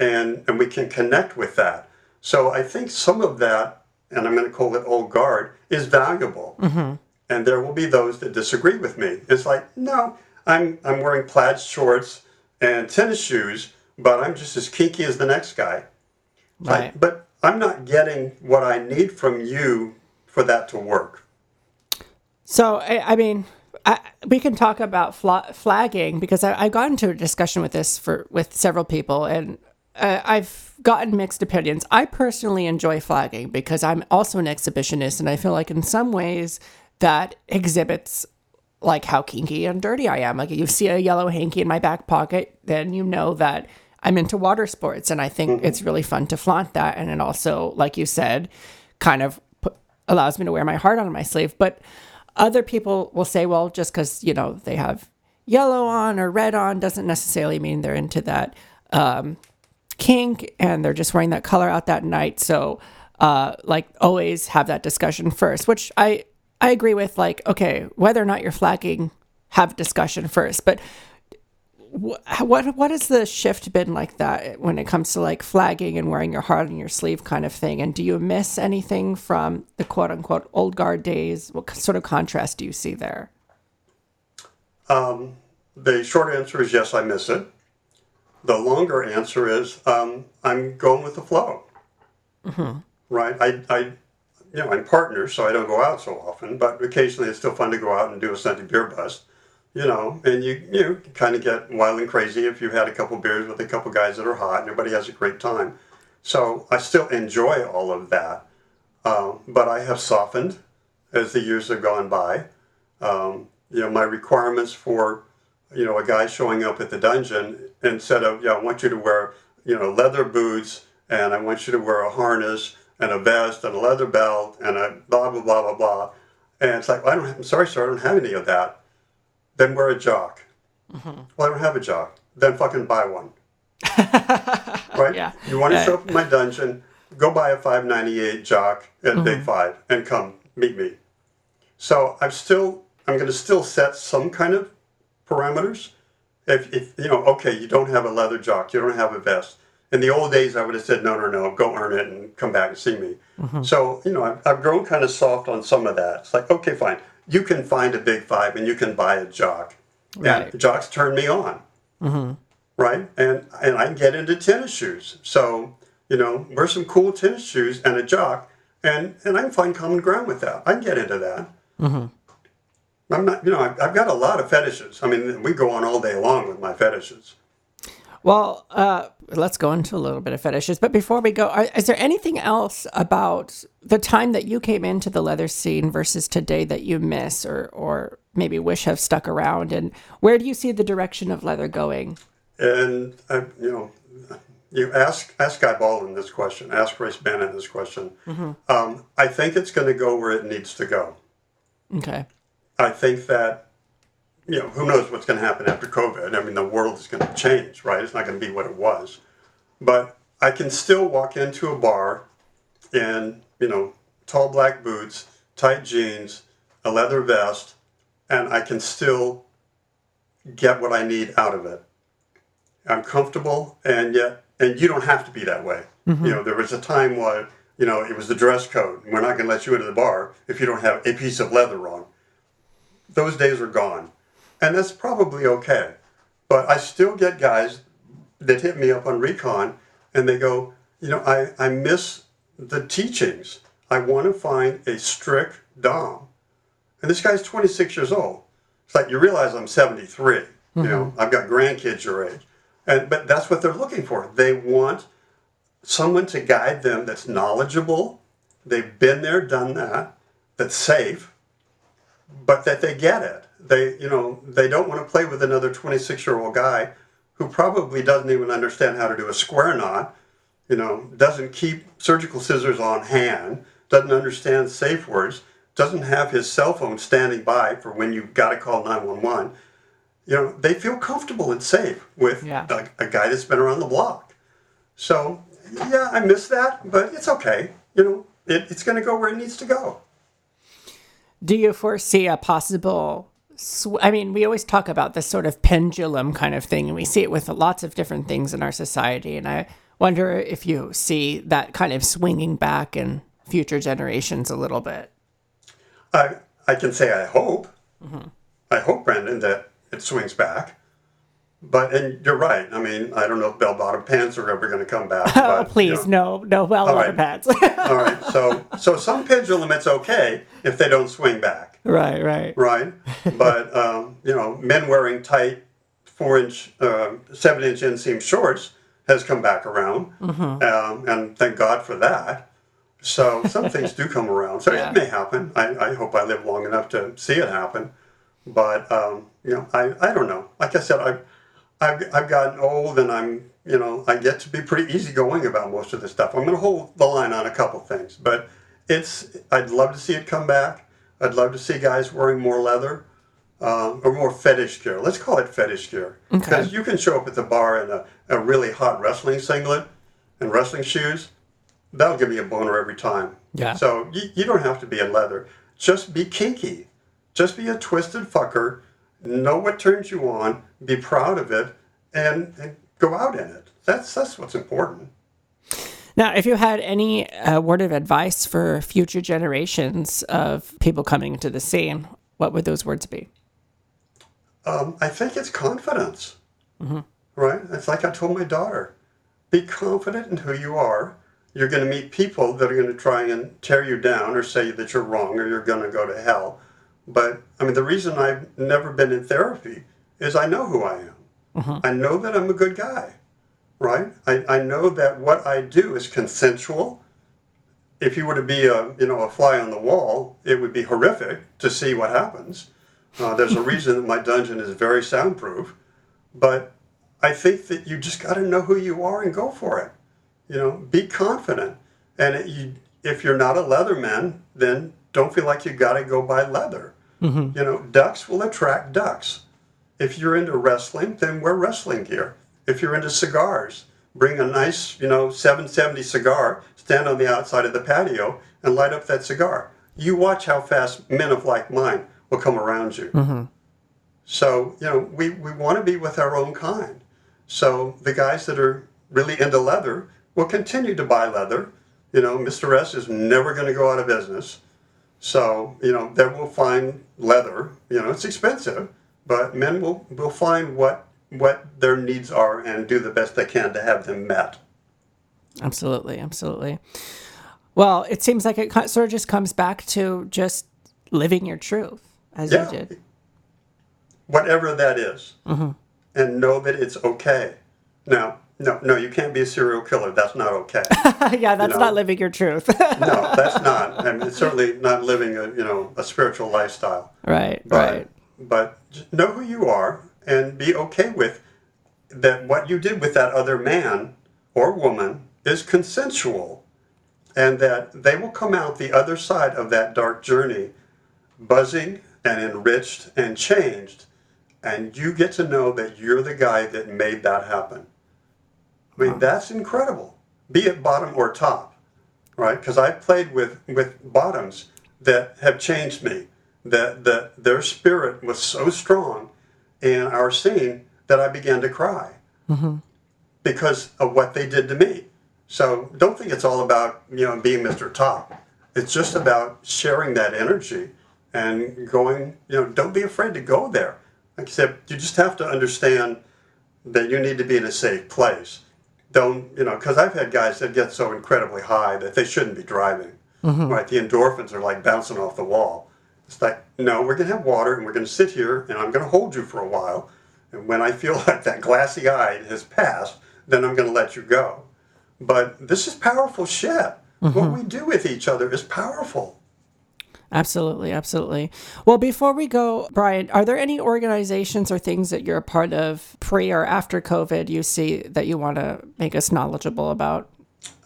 and and we can connect with that. So I think some of that, and I'm going to call it old guard, is valuable. Mm-hmm. And there will be those that disagree with me. It's like, no, I'm I'm wearing plaid shorts and tennis shoes, but I'm just as kinky as the next guy. Right. but I'm not getting what I need from you for that to work. So I, I mean, I, we can talk about fla- flagging because I, I got into a discussion with this for with several people, and uh, I've gotten mixed opinions. I personally enjoy flagging because I'm also an exhibitionist, and I feel like in some ways that exhibits like how kinky and dirty I am. Like you see a yellow hanky in my back pocket, then you know that I'm into water sports, and I think it's really fun to flaunt that. And it also, like you said, kind of allows me to wear my heart on my sleeve. But other people will say, well, just because you know they have yellow on or red on doesn't necessarily mean they're into that um, kink, and they're just wearing that color out that night. So, uh, like, always have that discussion first, which I I agree with. Like, okay, whether or not you're flagging, have discussion first. But what what has the shift been like that when it comes to like flagging and wearing your heart on your sleeve kind of thing? And do you miss anything from the quote unquote old guard days? What sort of contrast do you see there? The short answer is yes, I miss it. The longer answer is um, I'm going with the flow. Right? I, I, you know, I'm partners, so I don't go out so often, but occasionally it's still fun to go out and do a Sunday beer bust. You know, and you you kind of get wild and crazy if you've had a couple beers with a couple guys that are hot and everybody has a great time. So I still enjoy all of that, um, but I have softened as the years have gone by. Um, you know, my requirements for you know, a guy showing up at the dungeon instead of, yeah, I want you to wear, you know, leather boots and I want you to wear a harness and a vest and a leather belt and a blah, blah, blah, blah, blah. And it's like, well, I don't have, I'm sorry, sir, I don't have any of that. Then wear a jock. Mm-hmm. Well, I don't have a jock. Then fucking buy one. right? Yeah. You want to Yeah. show up in my dungeon, go buy a 598 jock at Big mm-hmm. Five and come meet me. So I'm still, I'm going to still set some kind of parameters. If, if you know, okay, you don't have a leather jock, you don't have a vest. In the old days, I would have said, no, no, no, go earn it and come back and see me. Mm-hmm. So, you know, I've, I've grown kind of soft on some of that. It's like, okay, fine. You can find a big five and you can buy a jock. Right. And jocks turn me on. Mm-hmm. Right? And, and I can get into tennis shoes. So, you know, wear some cool tennis shoes and a jock, and, and I can find common ground with that. I can get into that. Mm-hmm. I'm not, you know, I've, I've got a lot of fetishes. I mean, we go on all day long with my fetishes. Well, uh, let's go into a little bit of fetishes. But before we go, are, is there anything else about the time that you came into the leather scene versus today that you miss or, or maybe wish have stuck around? And where do you see the direction of leather going? And, I, you know, you ask ask Guy Baldwin this question, ask Race Bannon this question. Um, I think it's going to go where it needs to go. Okay. I think that, you know, who knows what's going to happen after COVID. I mean, the world is going to change, right? It's not going to be what it was. But I can still walk into a bar in, you know, tall black boots, tight jeans, a leather vest, and I can still get what I need out of it. I'm comfortable, and yet, and you don't have to be that way. Mm-hmm. You know, there was a time where you know, it was the dress code. We're not going to let you into the bar if you don't have a piece of leather on. Those days are gone. And that's probably okay. But I still get guys that hit me up on recon and they go, you know, I, I miss the teachings. I want to find a strict Dom. And this guy's 26 years old. It's like you realize I'm 73. You mm-hmm. know, I've got grandkids your age. And but that's what they're looking for. They want someone to guide them that's knowledgeable. They've been there, done that, that's safe, but that they get it. They, you know, they don't want to play with another 26 year old guy who probably doesn't even understand how to do a square knot, you know, doesn't keep surgical scissors on hand, doesn't understand safe words, doesn't have his cell phone standing by for when you've got to call 911. You know, they feel comfortable and safe with Yeah. a, a guy that's been around the block. So, yeah, I miss that, but it's okay. You know, it, it's going to go where it needs to go. Do you foresee a possible? Sw- I mean, we always talk about this sort of pendulum kind of thing, and we see it with lots of different things in our society. And I wonder if you see that kind of swinging back in future generations a little bit. I, I can say I hope. I hope, Brandon, that it swings back. But, and you're right. I mean, I don't know if bell bottom pants are ever going to come back. Oh, but, you please, know. no, no, bell bottom right. pads. All right. So, so some pendulum, it's okay if they don't swing back. Right, right. right? But um, you know, men wearing tight four inch, uh, seven inch inseam shorts has come back around, um, and thank God for that. So some things do come around. So Yeah. it may happen. I, I hope I live long enough to see it happen. But um, you know, I, I don't know. Like I said, I've, I've I've gotten old, and I'm you know I get to be pretty easygoing about most of this stuff. I'm going to hold the line on a couple things, but it's I'd love to see it come back. I'd love to see guys wearing more leather um, or more fetish gear. Let's call it fetish gear. Because you can show up at the bar in a, a really hot wrestling singlet and wrestling shoes. That'll give me a boner every time. Yeah. So you, you don't have to be in leather. Just be kinky. Just be a twisted fucker. Know what turns you on. Be proud of it, and, and go out in it. That's that's what's important. Now, if you had any uh, word of advice for future generations of people coming into the scene, what would those words be? Um, I think it's confidence. Right? It's like I told my daughter be confident in who you are. You're going to meet people that are going to try and tear you down or say that you're wrong or you're going to go to hell. But I mean, the reason I've never been in therapy is I know who I am. I know that I'm a good guy. Right? I, I know that what I do is consensual. If you were to be a you know a fly on the wall, it would be horrific to see what happens. Uh, there's a reason that my dungeon is very soundproof, but I think that you just got to know who you are and go for it. You know, be confident. And it, you, if you're not a leatherman, then don't feel like you got to go buy leather. You know, ducks will attract ducks. If you're into wrestling, then wear wrestling gear. If you're into cigars, bring a nice, you know, 770 cigar, stand on the outside of the patio and light up that cigar. You watch how fast men of like mind will come around you. Mm-hmm. So, you know, we, we want to be with our own kind. So the guys that are really into leather will continue to buy leather. You know, Mr. S is never going to go out of business. So, you know, they will find leather. You know, it's expensive, but men will, will find what what their needs are and do the best they can to have them met. Absolutely, absolutely. Well, it seems like it sort of just comes back to just living your truth as Yeah. you did. Whatever that is. Mm-hmm. And know that it's okay. Now, no, no, you can't be a serial killer. That's not okay. yeah, that's know. not living your truth. no, that's not. I mean, it's certainly not living a you know a spiritual lifestyle. right, But right. but know who you are and be okay with that. What you did with that other man or woman is consensual, and that they will come out the other side of that dark journey, buzzing and enriched and changed, and you get to know that you're the guy that made that happen. I mean, that's incredible. Be it bottom or top, right? Because i've played with with bottoms that have changed me. That that their spirit was so strong in our scene that I began to cry mm-hmm. because of what they did to me. So don't think it's all about you know being Mr. Top. It's just about sharing that energy and going. You know, don't be afraid to go there. Like I said, you just have to understand that you need to be in a safe place. Don't you know? Because I've had guys that get so incredibly high that they shouldn't be driving. Mm-hmm. Right, the endorphins are like bouncing off the wall. It's like, no, we're gonna have water and we're gonna sit here and I'm gonna hold you for a while. And when I feel like that glassy eye has passed, then I'm gonna let you go. But this is powerful shit. What we do with each other is powerful. Absolutely, absolutely. Well, before we go, Brian, are there any organizations or things that you're a part of pre or after COVID you see that you want to make us knowledgeable about?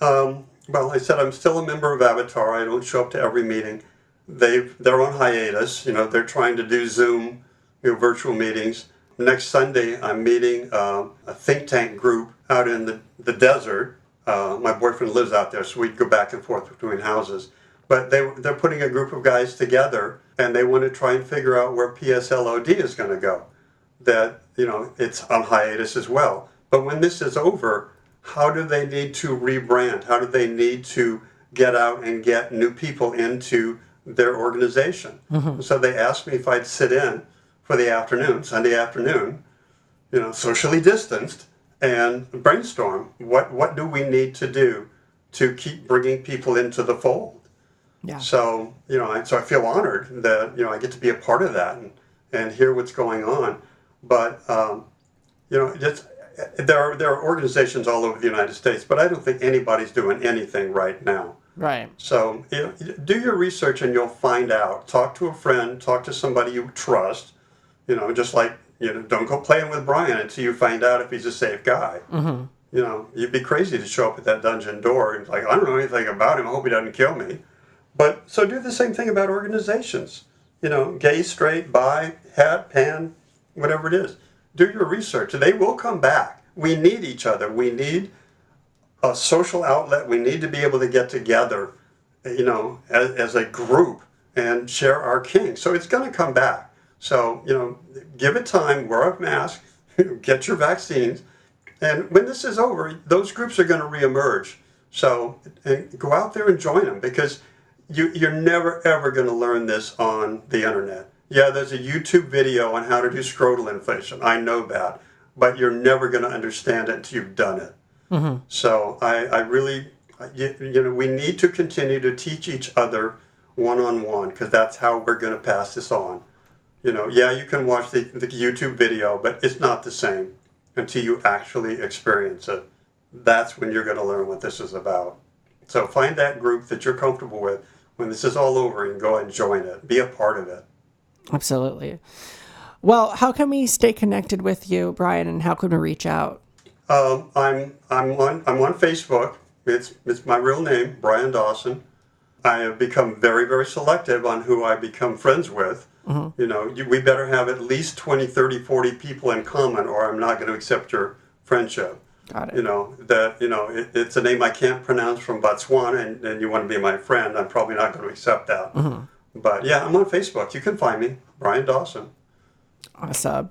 Um, well, I said I'm still a member of Avatar. I don't show up to every meeting. They've they're on hiatus. You know, they're trying to do Zoom, you know, virtual meetings. Next Sunday, I'm meeting uh, a think tank group out in the, the desert. Uh, my boyfriend lives out there, so we'd go back and forth between houses. But they they're putting a group of guys together, and they want to try and figure out where PSLOD is going to go. That you know, it's on hiatus as well. But when this is over, how do they need to rebrand? How do they need to get out and get new people into their organization? So they asked me if I'd sit in for the afternoon, Sunday afternoon, you know, socially distanced, and brainstorm what what do we need to do to keep bringing people into the fold. Yeah. So you know, I, so I feel honored that you know I get to be a part of that and, and hear what's going on. But um, you know, just there are there are organizations all over the United States, but I don't think anybody's doing anything right now. Right. So you know, do your research and you'll find out. Talk to a friend. Talk to somebody you trust. You know, just like you know, don't go playing with Brian until you find out if he's a safe guy. Mm-hmm. You know, you'd be crazy to show up at that dungeon door and like, I don't know anything about him. I hope he doesn't kill me. But so do the same thing about organizations. You know, gay, straight, bi, hat, pan, whatever it is. Do your research. They will come back. We need each other. We need a social outlet. We need to be able to get together, you know, as, as a group and share our kink. So it's going to come back. So, you know, give it time, wear a mask, get your vaccines. And when this is over, those groups are going to reemerge. So go out there and join them because you, you're never ever going to learn this on the internet. Yeah, there's a YouTube video on how to do scrotal inflation. I know that, but you're never going to understand it until you've done it. Mm-hmm. So I, I really, you, you know, we need to continue to teach each other one on one because that's how we're going to pass this on. You know, yeah, you can watch the, the YouTube video, but it's not the same until you actually experience it. That's when you're going to learn what this is about. So find that group that you're comfortable with when this is all over and go and join it. Be a part of it. Absolutely. Well, how can we stay connected with you, Brian, and how can we reach out? Um, I'm I'm on I'm on Facebook. It's it's my real name, Brian Dawson. I have become very very selective on who I become friends with. You know, you, we better have at least 20, 30, 40 people in common, or I'm not going to accept your friendship. Got it. You know that you know it, it's a name I can't pronounce from Botswana, and, and you want to be my friend. I'm probably not going to accept that. But yeah, I'm on Facebook. You can find me, Brian Dawson. Awesome.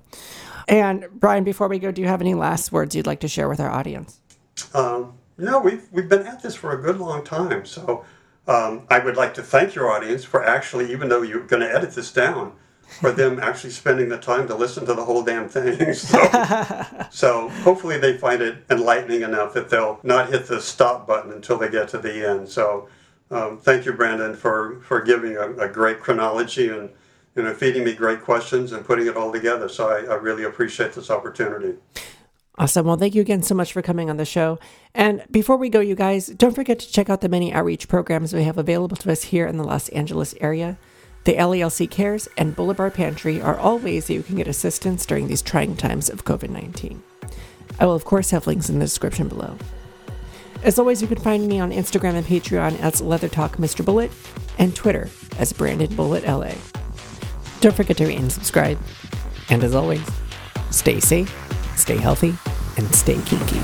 And Brian, before we go, do you have any last words you'd like to share with our audience? Um, no, we've we've been at this for a good long time. So um, I would like to thank your audience for actually, even though you're going to edit this down, for them actually spending the time to listen to the whole damn thing. So, so hopefully they find it enlightening enough that they'll not hit the stop button until they get to the end. So um, thank you, Brandon, for for giving a, a great chronology and you know feeding me great questions and putting it all together. So I, I really appreciate this opportunity. Awesome. Well, thank you again so much for coming on the show. And before we go, you guys, don't forget to check out the many outreach programs we have available to us here in the Los Angeles area. The LELC Cares and Boulevard Pantry are all ways that you can get assistance during these trying times of COVID 19. I will, of course, have links in the description below. As always, you can find me on Instagram and Patreon as Leather Talk Mr. Bullet and Twitter as Brandon Bullet LA. Don't forget to rate and subscribe. And as always, stay safe, stay healthy, and stay kinky.